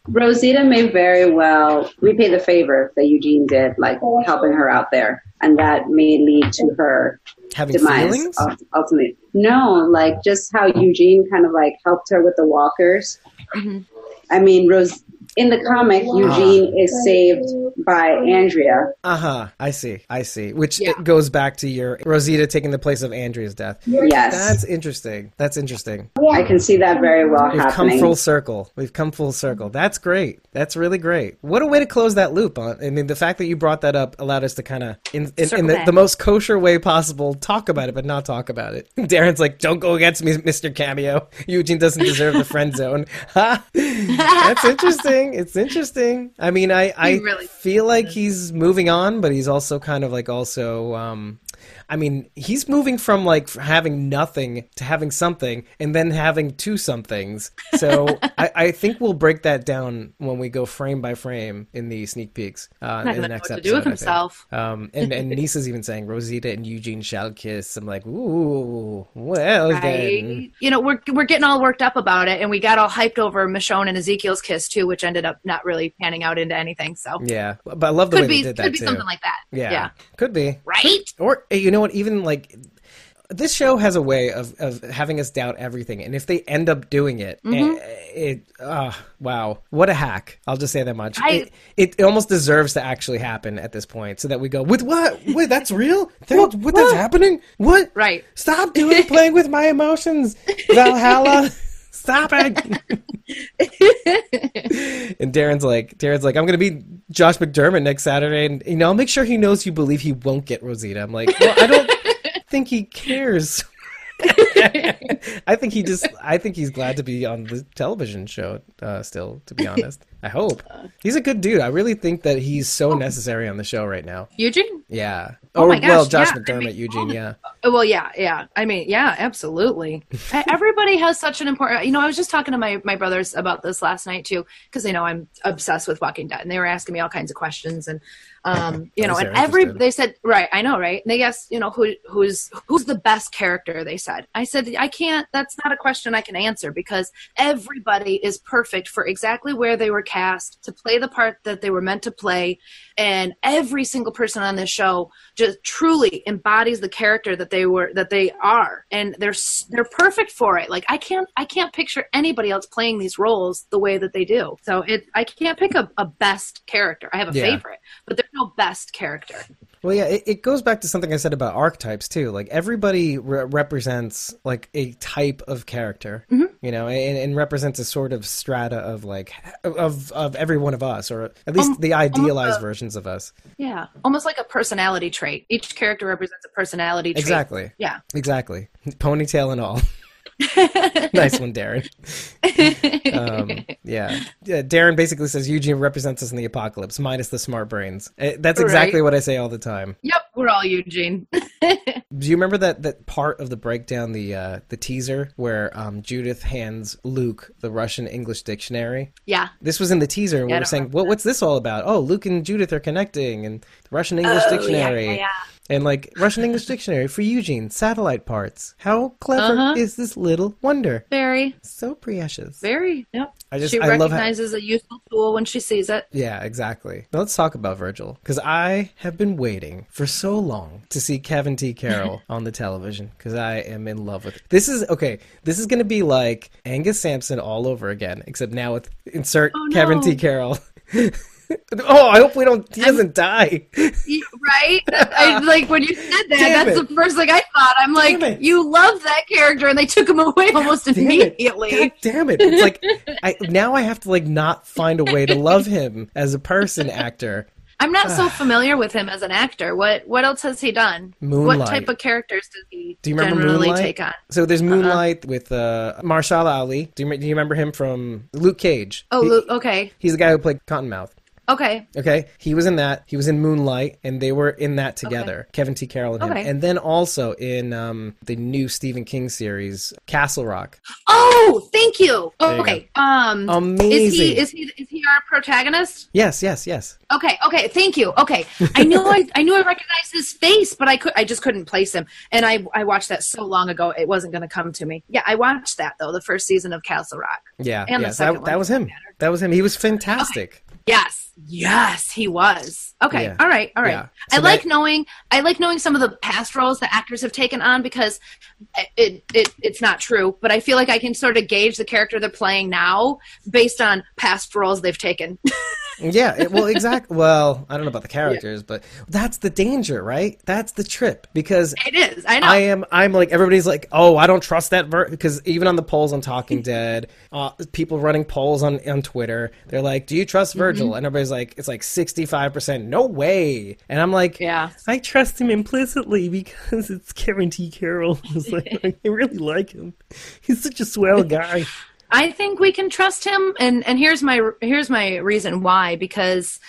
Rosita may very well repay the favor that Eugene did, like helping her out there, and that may lead to her Having demise feelings. ultimately. No, like just how Eugene kind of like helped her with the walkers. Mhm. I mean, Rose in the comic, Eugene is saved by Andrea. Uh huh. I see. I see. Which Yeah. it goes back to your Rosita taking the place of Andrea's death. Yes, That's interesting. That's interesting. Yeah. I can see that very well We've come full circle. We've come full circle. That's great. That's really great. What a way to close that loop. On I mean, the fact that you brought that up allowed us to kind of, in, in, in the, the most kosher way possible, talk about it, but not talk about it. Darren's like, "Don't go against me, Mister Cameo. Eugene doesn't deserve the friend zone." That's interesting. It's interesting. I mean, I I really feel like he's moving on, but he's also kind of like also. Um, I mean, he's moving from like having nothing to having something, and then having two somethings. So I, I think we'll break that down when we go frame by frame in the sneak peeks uh, in the next episode. do with himself. Um, and and Nisa's even saying Rosita and Eugene shall kiss. I'm like, ooh, well then. You know, we're we're getting all worked up about it, and we got all hyped over Michonne and Ezekiel's kiss too, which ended up not really panning out into anything. So Yeah, but I love the way could they be did could that be too. something like that. yeah, yeah. could be. Right? Or you know what? Even like this show has a way of, of having us doubt everything, and if they end up doing it, Mm-hmm. eh, it uh, wow, what a hack! I'll just say that much. I- it, it, it almost deserves to actually happen at this point, so that we go with what? Wait, that's real? That, what, that's happening? What? Right. Stop doing playing with my emotions, Valhalla. Stop it. and Darren's like, Darren's like, I'm gonna be Josh McDermitt next Saturday, and you know, I'll make sure he knows you believe he won't get Rosita. I'm like, well, I don't think he cares. I think he just, I think he's glad to be on the television show. Uh, still, to be honest, I hope he's a good dude. I really think that he's so necessary on the show right now. Eugene? Yeah. Oh or my gosh, well, Josh yeah, I McDermitt, mean, Eugene. Yeah. Oh, Well, yeah, yeah. I mean, yeah, absolutely. Everybody has such an important. You know, I was just talking to my my brothers about this last night too, because they know I'm obsessed with Walking Dead, and they were asking me all kinds of questions, and um, you know, and every they said, right, I know, right? And they asked, you know, who who's who's the best character? They said. I said, I can't. That's not a question I can answer because everybody is perfect for exactly where they were cast to play the part that they were meant to play, and every single person on this show just truly embodies the character that they were that they are. And they're they're perfect for it. Like i can't i can't picture anybody else playing these roles the way that they do. So it i can't pick a, a best character. I have a Yeah. favorite but there's no best character Well, yeah, it, it goes back to something I said about archetypes too. Like everybody re- represents like a type of character, you know, and, and represents a sort of strata of like of of every one of us, or at least Um, the idealized a- versions of us. yeah almost like a personality trait each character represents a personality trait Exactly, yeah exactly. Ponytail and all. nice one, Darren. Um, yeah. yeah, Darren basically says Eugene represents us in the apocalypse, minus the smart brains. Eh, That's exactly Right. what I say all the time. yep we're all eugene Do you remember that that part of the breakdown, the uh, the teaser where um, Judith hands Luke the Russian English dictionary? yeah. This was in the teaser, and Yeah, we were saying, remember "What? What's this all about?" Oh, Luke and Judith are connecting, and the Russian English Oh, dictionary, yeah, yeah. And like Russian English dictionary for Eugene, satellite parts. How clever Uh-huh. is this little wonder? Very, So precious. very. Yep. I just she I love how, recognizes a useful tool when she sees it. Yeah, exactly. Now let's talk about Virgil because I have been waiting for so long to see Kevin T. Carroll on the television because I am in love with it. This is okay. This is going to be like Angus Sampson all over again, except now with insert Oh, Kevin. T. Carroll. oh, I hope we don't. He doesn't die. Right? I, like when you said that, Damn that's it. the first thing I thought. I'm like, you love that character, and they took him away almost Damn it. immediately. God damn it! It's like I now I have to like not find a way to love him as a person actor. I'm not so familiar with him as an actor. What what else has he done? Moonlight. What type of characters does he Do you remember generally Moonlight? take on? So there's Moonlight with uh, Mahershala Ali. Do you, do you remember him from Luke Cage? Oh, He- Luke, okay, He's the guy who played Cottonmouth. Okay, Okay, he was in that. He was in Moonlight, and they were in that together. Kevin T. Carroll and him, Okay. and then also in um, the new Stephen King series, Castle Rock. Oh, thank you. You okay, um, Amazing. is he is he is he our protagonist? Yes, yes, yes. Okay, okay, thank you. Okay, I knew I, I knew I recognized his face, but I could I just couldn't place him. And I I watched that so long ago, it wasn't going to come to me. Yeah, I watched that though, the first season of Castle Rock. Yeah, And the second that, one that was him. That was him. He was fantastic. Yes, yes, he was. Okay, Yeah. all right, all right. Yeah. I like that- knowing I like knowing some of the past roles that actors have taken on because it, it it's not true, but I feel like I can sort of gauge the character they're playing now based on past roles they've taken. Yeah, it, well, exactly. Well, I don't know about the characters, but that's the danger, right? That's the trip because it is. I know. I am. I'm like everybody's like, oh, I don't trust that because even on the polls on Talking Dead, uh, people running polls on on Twitter, they're like, do you trust Mm-hmm. Virgil? And everybody's like, it's like 65 percent. No way. And I'm like, Yeah. I trust him implicitly because it's Kevin T. Carroll. Like, I really like him. He's such a swell guy. I think we can trust him, and and here's my here's my reason why because.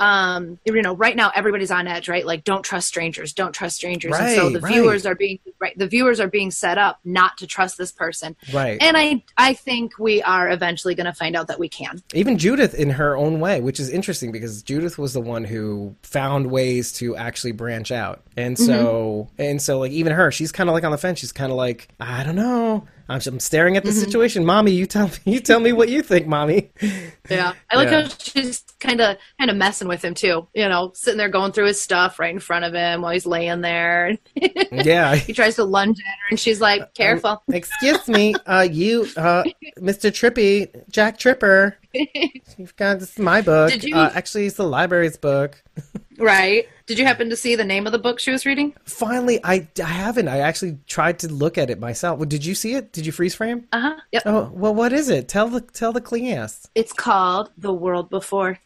Um, you know, right now everybody's on edge, right? Like, don't trust strangers, don't trust strangers. and so Right, the right. viewers are being right. The viewers are being set up not to trust this person, Right. and I I think we are eventually going to find out that we can. even Judith in her own way, which is interesting because Judith was the one who found ways to actually branch out. And so, and so like even her, she's kind of like on the fence. She's kind of like, I don't know. I'm, I'm staring at the situation. Mommy, you tell me, you tell me what you think, mommy. Yeah, I like Yeah. how she's kind of kind of messing with him too. You know, sitting there going through his stuff right in front of him while he's laying there. yeah. he tries to lunge at her, and she's like, "Careful." Excuse me, uh, you, uh, Mr. Trippy, Jack Tripper. You've got this is my book. Did you- Uh, actually, it's the library's book. Right? Did you happen to see the name of the book she was reading? Finally, I, I haven't. I actually tried to look at it myself. Well, Did you see it? Did you freeze frame? Uh huh. Yep. Oh well, what is it? Tell the tell the class. It's called The World Before.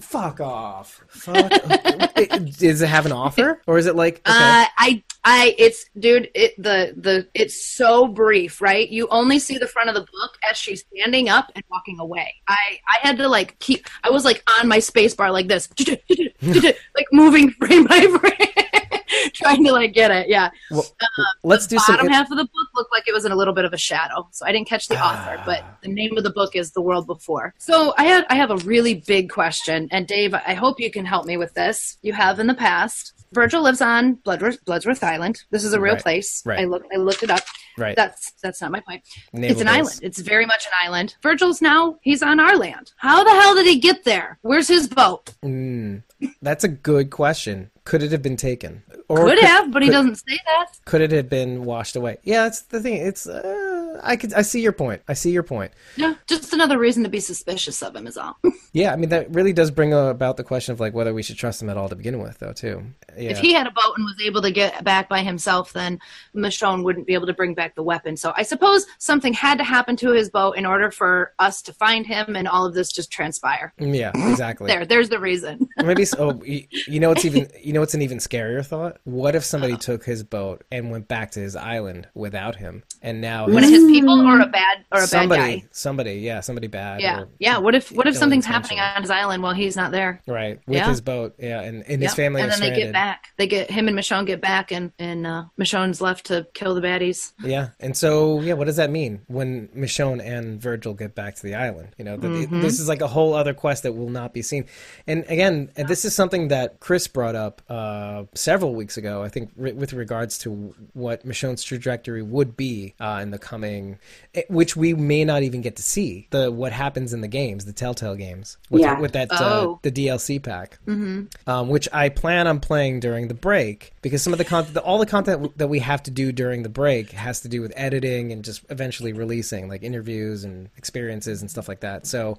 Fuck off. Fuck. It- Does it have an offer, or is it like? Okay. Uh, I, I, it's, dude, it, the, the, it's so brief, right? You only see the front of the book as she's standing up and walking away. I, I had to like keep, I was like on my space bar like this, like moving frame by frame, trying to like get it. Yeah. well, uh, let's do some. Bottom half of the book looked like it was in a little bit of a shadow, so I didn't catch the author. Ah. But the name of the book is The World Before. So I had, I have a really big question, and Dave, I hope you can help me with this. You have in the past. Virgil lives on Bloodworth, Bloodsworth Island. This is a real Right, place. right. I looked, I looked it up. Right. That's that's not my point. Naval it's an base. island. It's very much an island. Virgil's now he's on our land. How the hell did he get there? Where's his boat? Mm, that's a good question. Could it have been taken? Or Could have, but he could- doesn't say that. Could it have been washed away? Yeah, that's the thing. It's. Uh, I could. I see your point. I see your point. No, just another reason to be suspicious of him is all. Yeah, I mean that really does bring about the question of like whether we should trust him at all to begin with, though. Too. Yeah. If he had a boat and was able to get back by himself, then Michonne wouldn't be able to bring back the weapon. So I suppose something had to happen to his boat in order for us to find him, and all of this just transpire. yeah, exactly. There, there's the reason. Maybe so. Oh, you, you know what's even you know what's an even scarier thought? What if somebody uh-huh. took his boat and went back to his island without him, and now One his- of his people, or a bad, or a somebody, bad guy. somebody, yeah, somebody bad. Yeah, or- yeah. What if, what if something's. Happening on his island while he's not there. Right, with Yeah. his boat, yeah, and, and his Yep. family and then they get back. They get him and Michonne get back, and and uh, Michonne's left to kill the baddies. Yeah, and so yeah, what does that mean when Michonne and Virgil get back to the island? You know, that Mm-hmm. this is like a whole other quest that will not be seen. And again, and this is something that Chris brought up uh, several weeks ago. I think re- with regards to what Michonne's trajectory would be uh, in the coming, eh, which we may not even get to see the what happens in the games, the Telltale games, with, Yeah. with that uh, Oh. the DLC pack, mm-hmm. um, which I plan on playing during the break because some of the content, all the content that we have to do during the break has to do with editing and just eventually releasing, like interviews and experiences and stuff like that. So.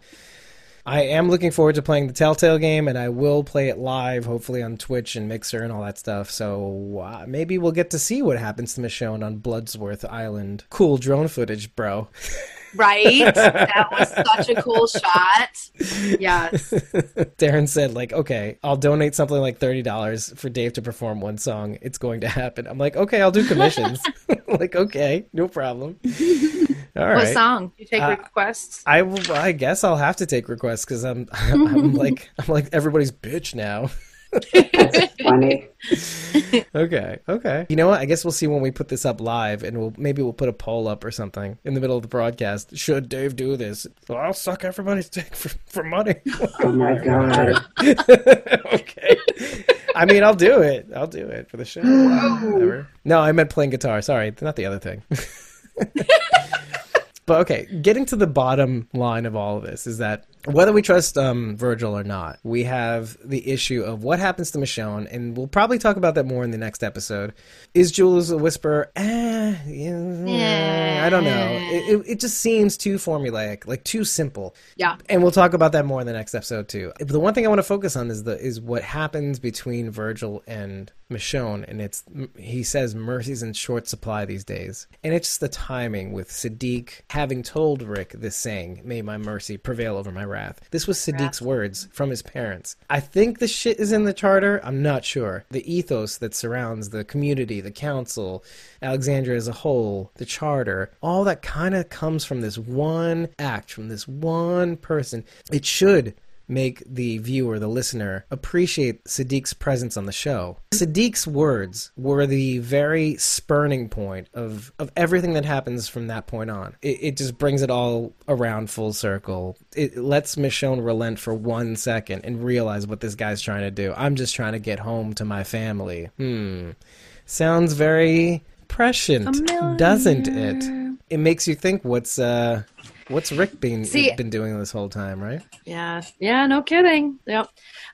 I am looking forward to playing the Telltale game, and I will play it live, hopefully on Twitch and Mixer and all that stuff. So uh, maybe we'll get to see what happens to Michonne on Bloodsworth Island. Cool drone footage, bro. Right? that was such a cool shot. Yes. Darren said, like, okay, I'll donate something like thirty dollars for Dave to perform one song. It's going to happen. I'm like, okay, I'll do commissions. like, okay, no problem. All right. What song? You take Uh, requests? I. I guess I'll have to take requests because I'm, I'm, I'm like, I'm like everybody's bitch now. Funny. Okay, okay. You know what? I guess we'll see when we put this up live, and we'll maybe we'll put a poll up or something in the middle of the broadcast. Should Dave do this? Well, I'll suck everybody's dick for, for money. Oh my god. okay. I mean, I'll do it. I'll do it for the show. Whatever. No, I meant playing guitar. Sorry, not the other thing. but okay, getting to the bottom line of all of this is that whether we trust um, Virgil or not, we have the issue of what happens to Michonne, and we'll probably talk about that more in the next episode. Is Jules a whisper? Eh, yeah, I don't know. It, it, it just seems too formulaic, like too simple Yeah. and we'll talk about that more in the next episode too. But the one thing I want to focus on is the is what happens between Virgil and Michonne, and it's he says mercy's in short supply these days, and it's just the timing with Siddiq having told Rick this saying, "May my mercy prevail over my wrath." This was Siddiq's words from his parents. I think the shit is in the charter. I'm not sure. The ethos that surrounds the community, the council, Alexandria as a whole, the charter, all that kind of comes from this one act, from this one person. It should make the viewer, the listener, appreciate Siddiq's presence on the show. Siddiq's words were the very spurning point of, of everything that happens from that point on. It, it just brings it all around full circle. It lets Michonne relent for one second and realize what this guy's trying to do. I'm just trying to get home to my family. Hmm. Sounds very prescient, doesn't it? It makes you think what's uh what's Rick been See- been doing this whole time, right? Yeah. Yeah, no kidding. Yep.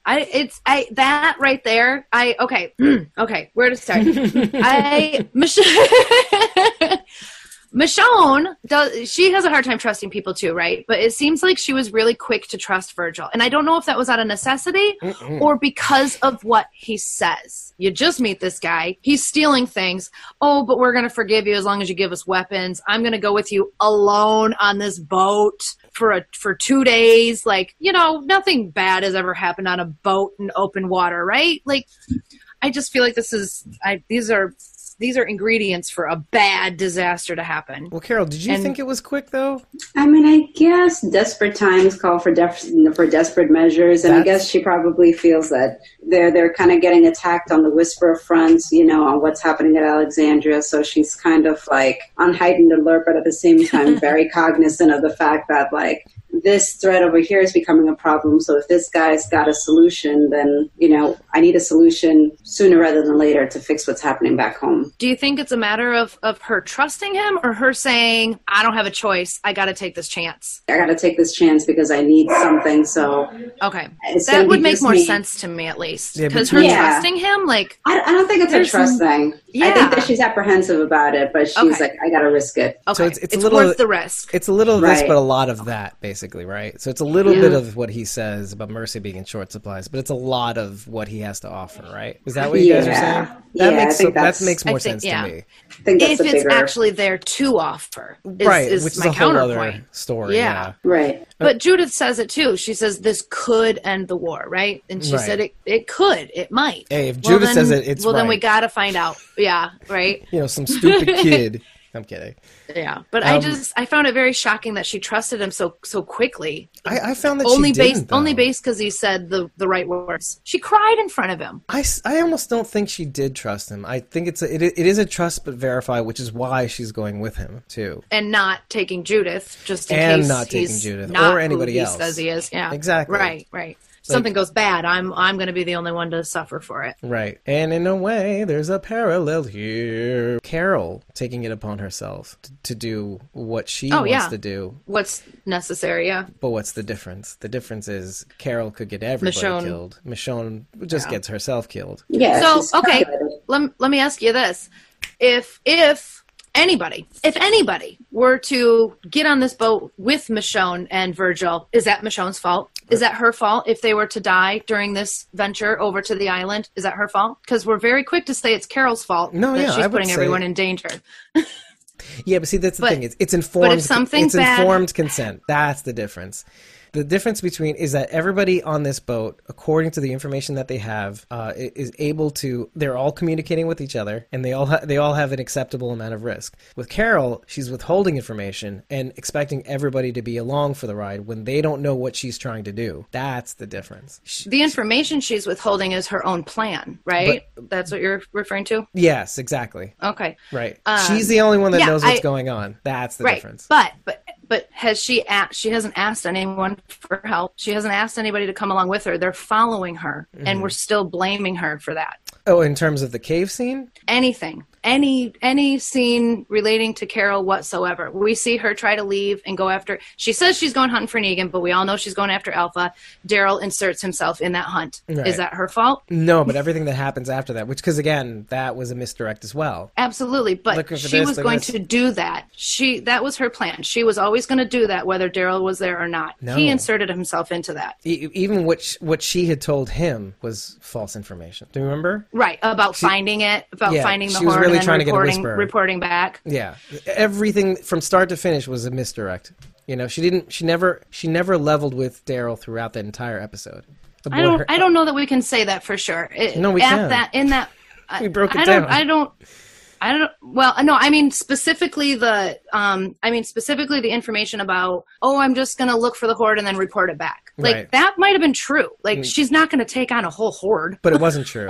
I it's I that right there. I okay. okay, where to start? I Michonne Michonne does she has a hard time trusting people too, right? But it seems like she was really quick to trust Virgil. And I don't know if that was out of necessity or because of what he says. You just meet this guy, he's stealing things. Oh, but we're going to forgive you as long as you give us weapons. I'm going to go with you alone on this boat for a for 2 days. Like, you know, nothing bad has ever happened on a boat in open water, right? Like I just feel like this is I these are these are ingredients for a bad disaster to happen. Well, Carol, did you And- think it was quick though? I mean, I guess desperate times call for def- for desperate measures, and I guess she probably feels that they're they're kind of getting attacked on the whisper front, you know, on what's happening at Alexandria. So she's kind of like on heightened alert, but at the same time very cognizant of the fact that like this threat over here is becoming a problem. So if this guy's got a solution, then you know I need a solution sooner rather than later to fix what's happening back home. Do you think it's a matter of of her trusting him or her saying, "I don't have a choice. I got to take this chance." I got to take this chance because I need something. So Okay. That would make more me. sense to me at least. Cuz but- her Yeah. trusting him like I, I don't think it's a There's trust some- thing. I think that she's apprehensive about it, but she's Okay. like, I got to risk it. okay, So it's- it's, it's a little- worth the risk. It's a little of this, but a lot of that, basically, right? So it's a little Yeah. bit of what he says about Mercy being in short supplies, but it's a lot of what he has to offer, right? Is that what you guys are saying? Yeah, That I makes think that makes more think- sense yeah. to me, I think that's if it's bigger actually there to offer, is, right? is which is my a whole other counterpoint. story. Yeah. Yeah. right. But Judith says it too. She says this could end the war, right? And she Right. said it, it could, it might. Hey, if Well, Judith then- says it, it's well. Then we got to find out. Yeah, right. You know, some stupid kid I'm kidding. Yeah, but I Um, just I found it very shocking that she trusted him so so quickly. I, I found that only she based though. only based because he said the the right words. She cried in front of him. I, I almost don't think she did trust him. I think it's a, it, it is a trust but verify, which is why she's going with him too. and not taking Judith just in And case not taking he's Judith not or anybody else. says he is. Yeah, Exactly. Right, right. Something goes bad, I'm I'm going to be the only one to suffer for it. Right. And in a way, there's a parallel here. Carol taking it upon herself t- to do what she Oh, wants yeah. to do. What's necessary? Yeah, But what's the difference? The difference is Carol could get everybody Michonne. killed. Michonne just Yeah. gets herself killed. Yeah. So okay, let let me ask you this: if if anybody, if anybody were to get on this boat with Michonne and Virgil, is that Michonne's fault? Is that her fault if they were to die during this venture over to the island? Is that her fault? Because we're very quick to say it's Carol's fault No, that yeah, she's I putting say- everyone in danger. Yeah, but see, that's the But- thing. It's, it's informed. something's it's bad- informed consent. That's the difference. The difference between is that everybody on this boat, according to the information that they have, uh, is able to. They're all communicating with each other, and they all ha- they all have an acceptable amount of risk. With Carol, she's withholding information and expecting everybody to be along for the ride when they don't know what she's trying to do. That's the difference. Sh- The information she's withholding is her own plan, right? That's what you're referring to. yes, exactly. Okay, Right. Um, she's the only one that yeah, knows what's I- going on. That's the right. difference. But but but has she asked? She hasn't asked anyone for help. She hasn't asked anybody to come along with her. They're following her, Mm-hmm. and we're still blaming her for that. Oh, in terms of the cave scene, Anything, any any scene relating to Carol whatsoever. We see her try to leave and go after. She says she's going hunting for Negan, but we all know she's going after Alpha. Daryl inserts himself in that hunt. Right. Is that her fault? No, but everything that happens after that, which because again, that was a misdirect as well. Absolutely, but she this, was going this. to do that. She that was her plan. She was always going to do that, whether Daryl was there or not. No. He inserted himself into that. E- even what sh- what she had told him was false information. Do you remember? Right about finding it, about Yeah, finding the she horn, really trying to get a reporting, reporting back. Yeah, everything from start to finish was a misdirect. You know, she didn't. She never. She never leveled with Daryl throughout that entire episode. I don't. I don't know that we can say that for sure. It, No, we at can. That in that. I- We broke it I don't. I don't. I don't. Well, no. I mean specifically the. Um. I mean specifically the information about. Oh, I'm just gonna look for the horde and then report it back. Like Right. Mm. that might have been true. Like she's not gonna take on a whole horde. But it wasn't true.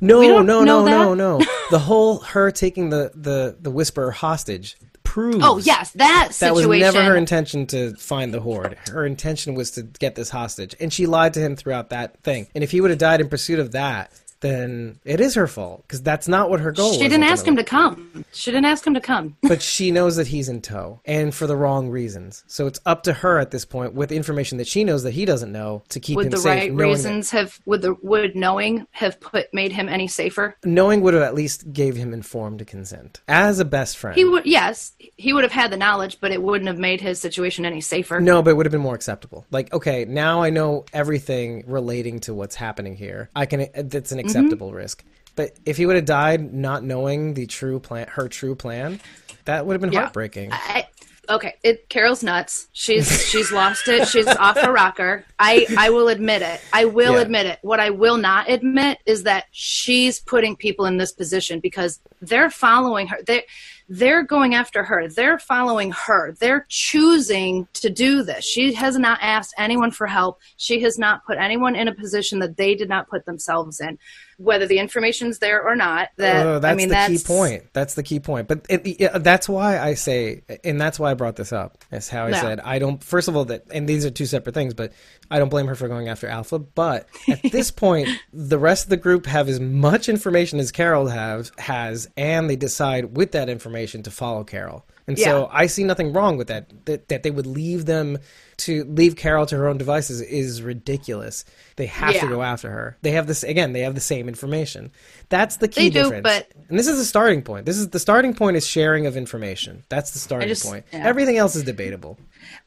No, no, no, no, no. The whole her taking the the the whisperer hostage proves. Oh yes, that That was never her intention to find the horde. Her intention was to get this hostage, and she lied to him throughout that thing. And if he would have died in pursuit of that, then it is her fault because that's not what her goal. Is. She didn't ask him to come. She didn't ask him to come. but she knows that he's in tow, and for the wrong reasons. So it's up to her at this point, with information that she knows that he doesn't know, to keep would him the safe. right knowing that- reasons have would the would knowing have put made him any safer? knowing would have at least gave him informed consent as a best friend. He would yes, he would have had the knowledge, but it wouldn't have made his situation any safer. No, but it would have been more acceptable. Like, okay, now I know everything relating to what's happening here. I can. That's an Mm-hmm. acceptable risk. But if he would have died not knowing the true plan, her true plan, that would have been Yeah. heartbreaking. I, okay, it Carol's nuts. She's she's lost it. She's off her rocker. I I will admit it. I will Yeah. admit it. What I will not admit is that she's putting people in this position because they're following her. They they're going after her. They're following her. They're choosing to do this. She has not asked anyone for help. She has not put anyone in a position that they did not put themselves in, whether the information's there or not. That Oh, that's I mean, the that's key point. That's the key point. But it, yeah, that's why I say, and that's why I brought this up. Is how I Yeah. said I don't. First of all, that and these are two separate things, but I don't blame her for going after Alpha. But at this point, the rest of the group have as much information as Carol has has, and they decide with that information to follow Carol. And so I see nothing wrong with that. That that they would leave them to leave Carol to her own devices is ridiculous. They have to go after her. They have this again. They have the same information. That's the key They do, difference. but- and this is the starting point. This is the starting point is sharing of information. That's the starting just- point. yeah. Everything else is debatable.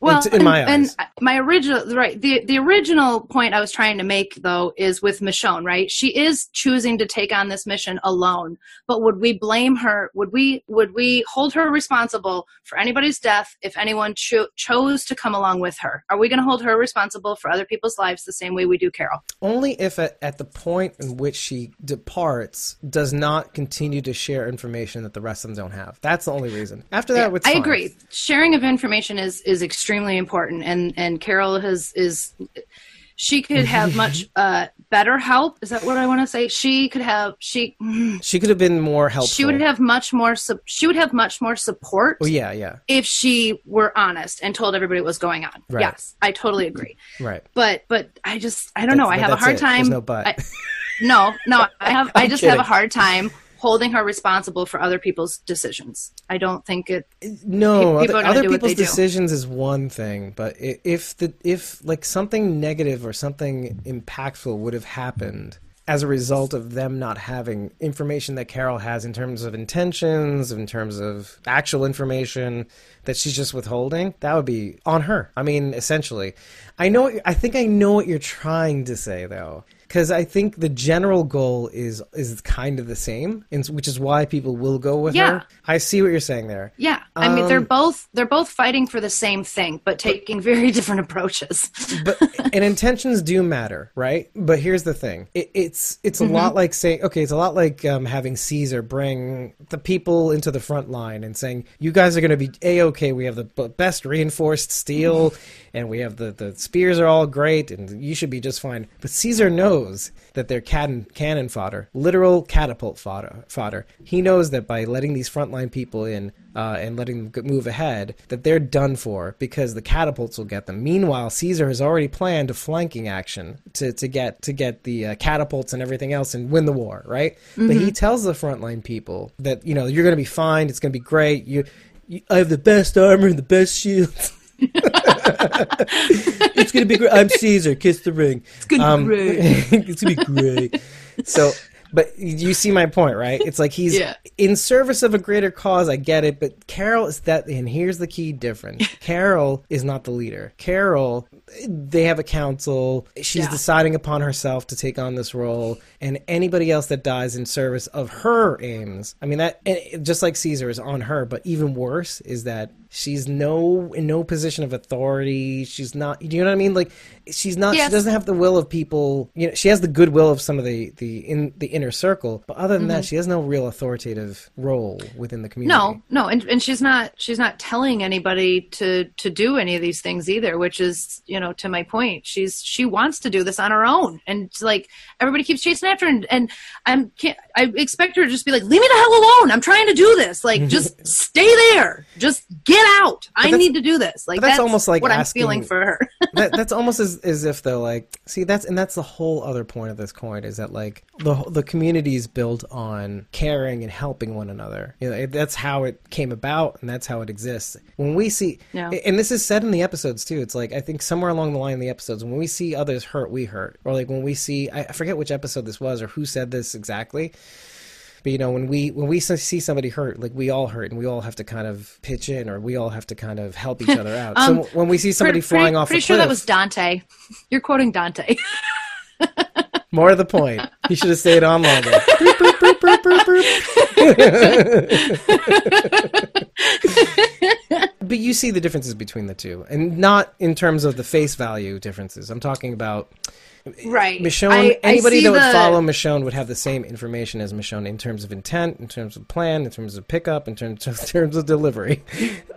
Well, in, in and, my and eyes. my original right the the original point I was trying to make though is with Michonne, right? She is choosing to take on this mission alone. But would we blame her? Would we would we hold her responsible responsible for anybody's death if anyone cho- chose to come along with her. Are we going to hold her responsible for other people's lives the same way we do Carol? Only if at, at the point in which she departs does not continue to share information that the rest of them don't have. That's the only reason. After that, it's I fine. agree. Sharing of information is is extremely important, and and Carol has is she could have much uh, better help. Is that what I want to say? She could have she She could have been more helpful. she would have much more su- she would have much more support Oh yeah, yeah, if she were honest and told everybody what was going on. Right. Yes, I totally agree. right. But but I just I don't know. I have a hard it. time. There's no but. I, no, no. I have. I just have a hard time holding her responsible for other people's decisions. I don't think it. No, people other, other people's they do. decisions is one thing, but if the if like something negative or something impactful would have happened as a result of them not having information that Carol has in terms of intentions, in terms of actual information that she's just withholding, that would be on her. I mean, essentially, I know. I think I know what you're trying to say, though. Because I think the general goal is is kind of the same, and which is why people will go with Yeah. her. I see what you're saying there. Yeah, I mean they're Um, both they're both fighting for the same thing, but taking very different approaches. but and intentions do matter, right? But here's the thing: it, it's it's a Mm-hmm. lot like saying, okay, it's a lot like um, having Caesar bring the people into the front line and saying, you guys are going to be a okay. We have the best reinforced steel, and we have the the spears are all great, and you should be just fine. But Caesar knows that they're cannon cannon fodder, literal catapult fodder. Fodder. He knows that by letting these frontline people in uh, and letting them move ahead, that they're done for because the catapults will get them. Meanwhile, Caesar has already planned a flanking action to, to get to get the uh, catapults and everything else and win the war, right? But he tells the frontline people that you know you're going to be fine. It's going to be great. You, you, I have the best armor and the best shields. it's gonna be great. I'm Caesar. Kiss the ring. It's gonna be um, great. it's gonna be great. So, but you see my point, right? It's like he's Yeah. in service of a greater cause. I get it, but Carol is that, and here's the key difference: Carol is not the leader. Carol, they have a council. She's Yeah. deciding upon herself to take on this role, and anybody else that dies in service of her aims. I mean, that just like Caesar is on her, but even worse is that she's no in no position of authority. She's not. Do you know what I mean? Like she's not. She doesn't have the will of people. You know, she has the goodwill of some of the the in the inner circle, but other than that, she has no real authoritative role within the community. Mm-hmm. No, no, and, and she's not she's not telling anybody to to do any of these things either, which is you know to my point. She's she wants to do this on her own, and like everybody keeps chasing after her, and, and I'm can't I expect her to just be like, leave me the hell alone. I'm trying to do this. Like just stay there. Just get out. I need to do this. Like but that's almost like what asking- I'm feeling for her. that, that's almost as, as if they're like see that's and that's the whole other point of this coin is that like the the community is built on caring and helping one another you know that's how it came about and that's how it exists when we see Yeah. and this is said in the episodes too it's like i think somewhere along the line in the episodes when we see others hurt we hurt or like when we see I forget which episode this was or who said this exactly but you know when we when we see somebody hurt like we all hurt and we all have to kind of pitch in or we all have to kind of help each other out Um, so when we see somebody pretty, flying off Pretty a sure cliff, that was Dante. You're quoting Dante. More to the point. He should have stayed on longer. Boop, boop, boop. but you see the differences between the two, and not in terms of the face value differences. I'm talking about right. Michonne. I- I anybody see that would the- follow Michonne would have the same information as Michonne in terms of intent, in terms of plan, in terms of pickup, in terms of, in terms of delivery.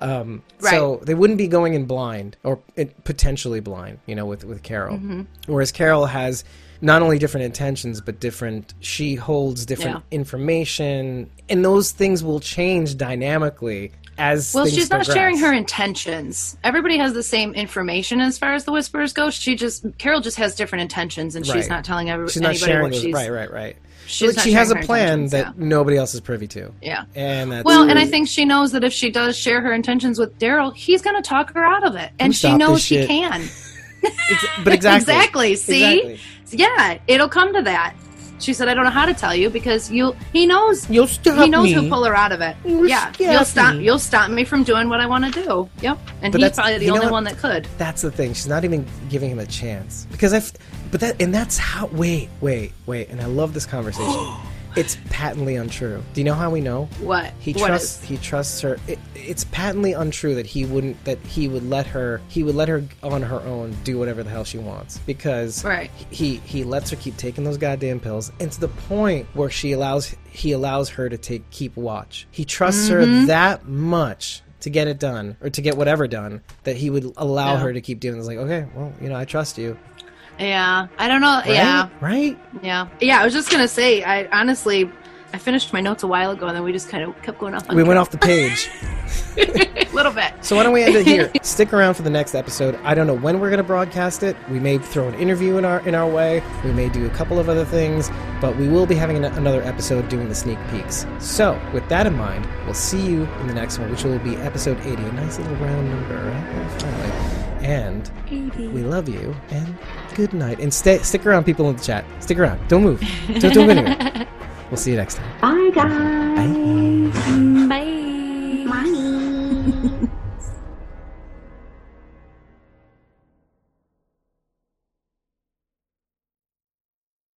Um, So they wouldn't be going in blind or potentially blind, you know, with with Carol. Mm-hmm. Whereas Carol has not only different intentions but different. She holds different Yeah. information, and those things will change dynamically as Well, she's not progress. sharing her intentions. Everybody has the same information as far as the whispers go. She just Carol just has different intentions, and Right. she's not telling every, She's not anybody sharing what she's. Right, right, right. Like, she has a plan that yeah. nobody else is privy to. Yeah. And that's Well, and I think she knows that if she does share her intentions with Daryl, he's going to talk her out of it, and she knows she can. But exactly. exactly. See, Exactly. yeah, it'll come to that. She said, "I don't know how to tell you because you." He knows. You'll stop he knows me. who'll pull her out of it. You'll yeah, you'll stop. me. You'll stop me from doing what I want to do. Yep, and But he's probably the only one that could. That's the thing. She's not even giving him a chance because I. But that and that's how. Wait, wait, wait. And I love this conversation. It's patently untrue. Do you know how we know? What? He What trusts. is? He trusts her. It, it's patently untrue that he wouldn't. That he would let her. He would let her on her own do whatever the hell she wants because Right. he he lets her keep taking those goddamn pills, and to the point where she allows he allows her to take keep watch. He trusts Mm-hmm. her that much to get it done or to get whatever done that he would allow her to keep doing. It's like okay, well, you know, I trust you. Yeah. I don't know. Right? Yeah. Right. Yeah. Yeah. I was just gonna say. I honestly, I finished my notes a while ago, and then we just kind of kept going off. On We went off the page. a little bit. So why don't we end it here? Stick around for the next episode. I don't know when we're going to broadcast it. We may throw an interview in our in our way. We may do a couple of other things, but we will be having an, another episode doing the sneak peeks. So with that in mind, we'll see you in the next one, which will be episode 80. A nice little round number, right? Finally. And we love you and good night. And stay, stick around, people in the chat. Stick around. Don't move. Don't do anywhere. We'll see you next time. Bye, guys. Bye. Bye. Bye.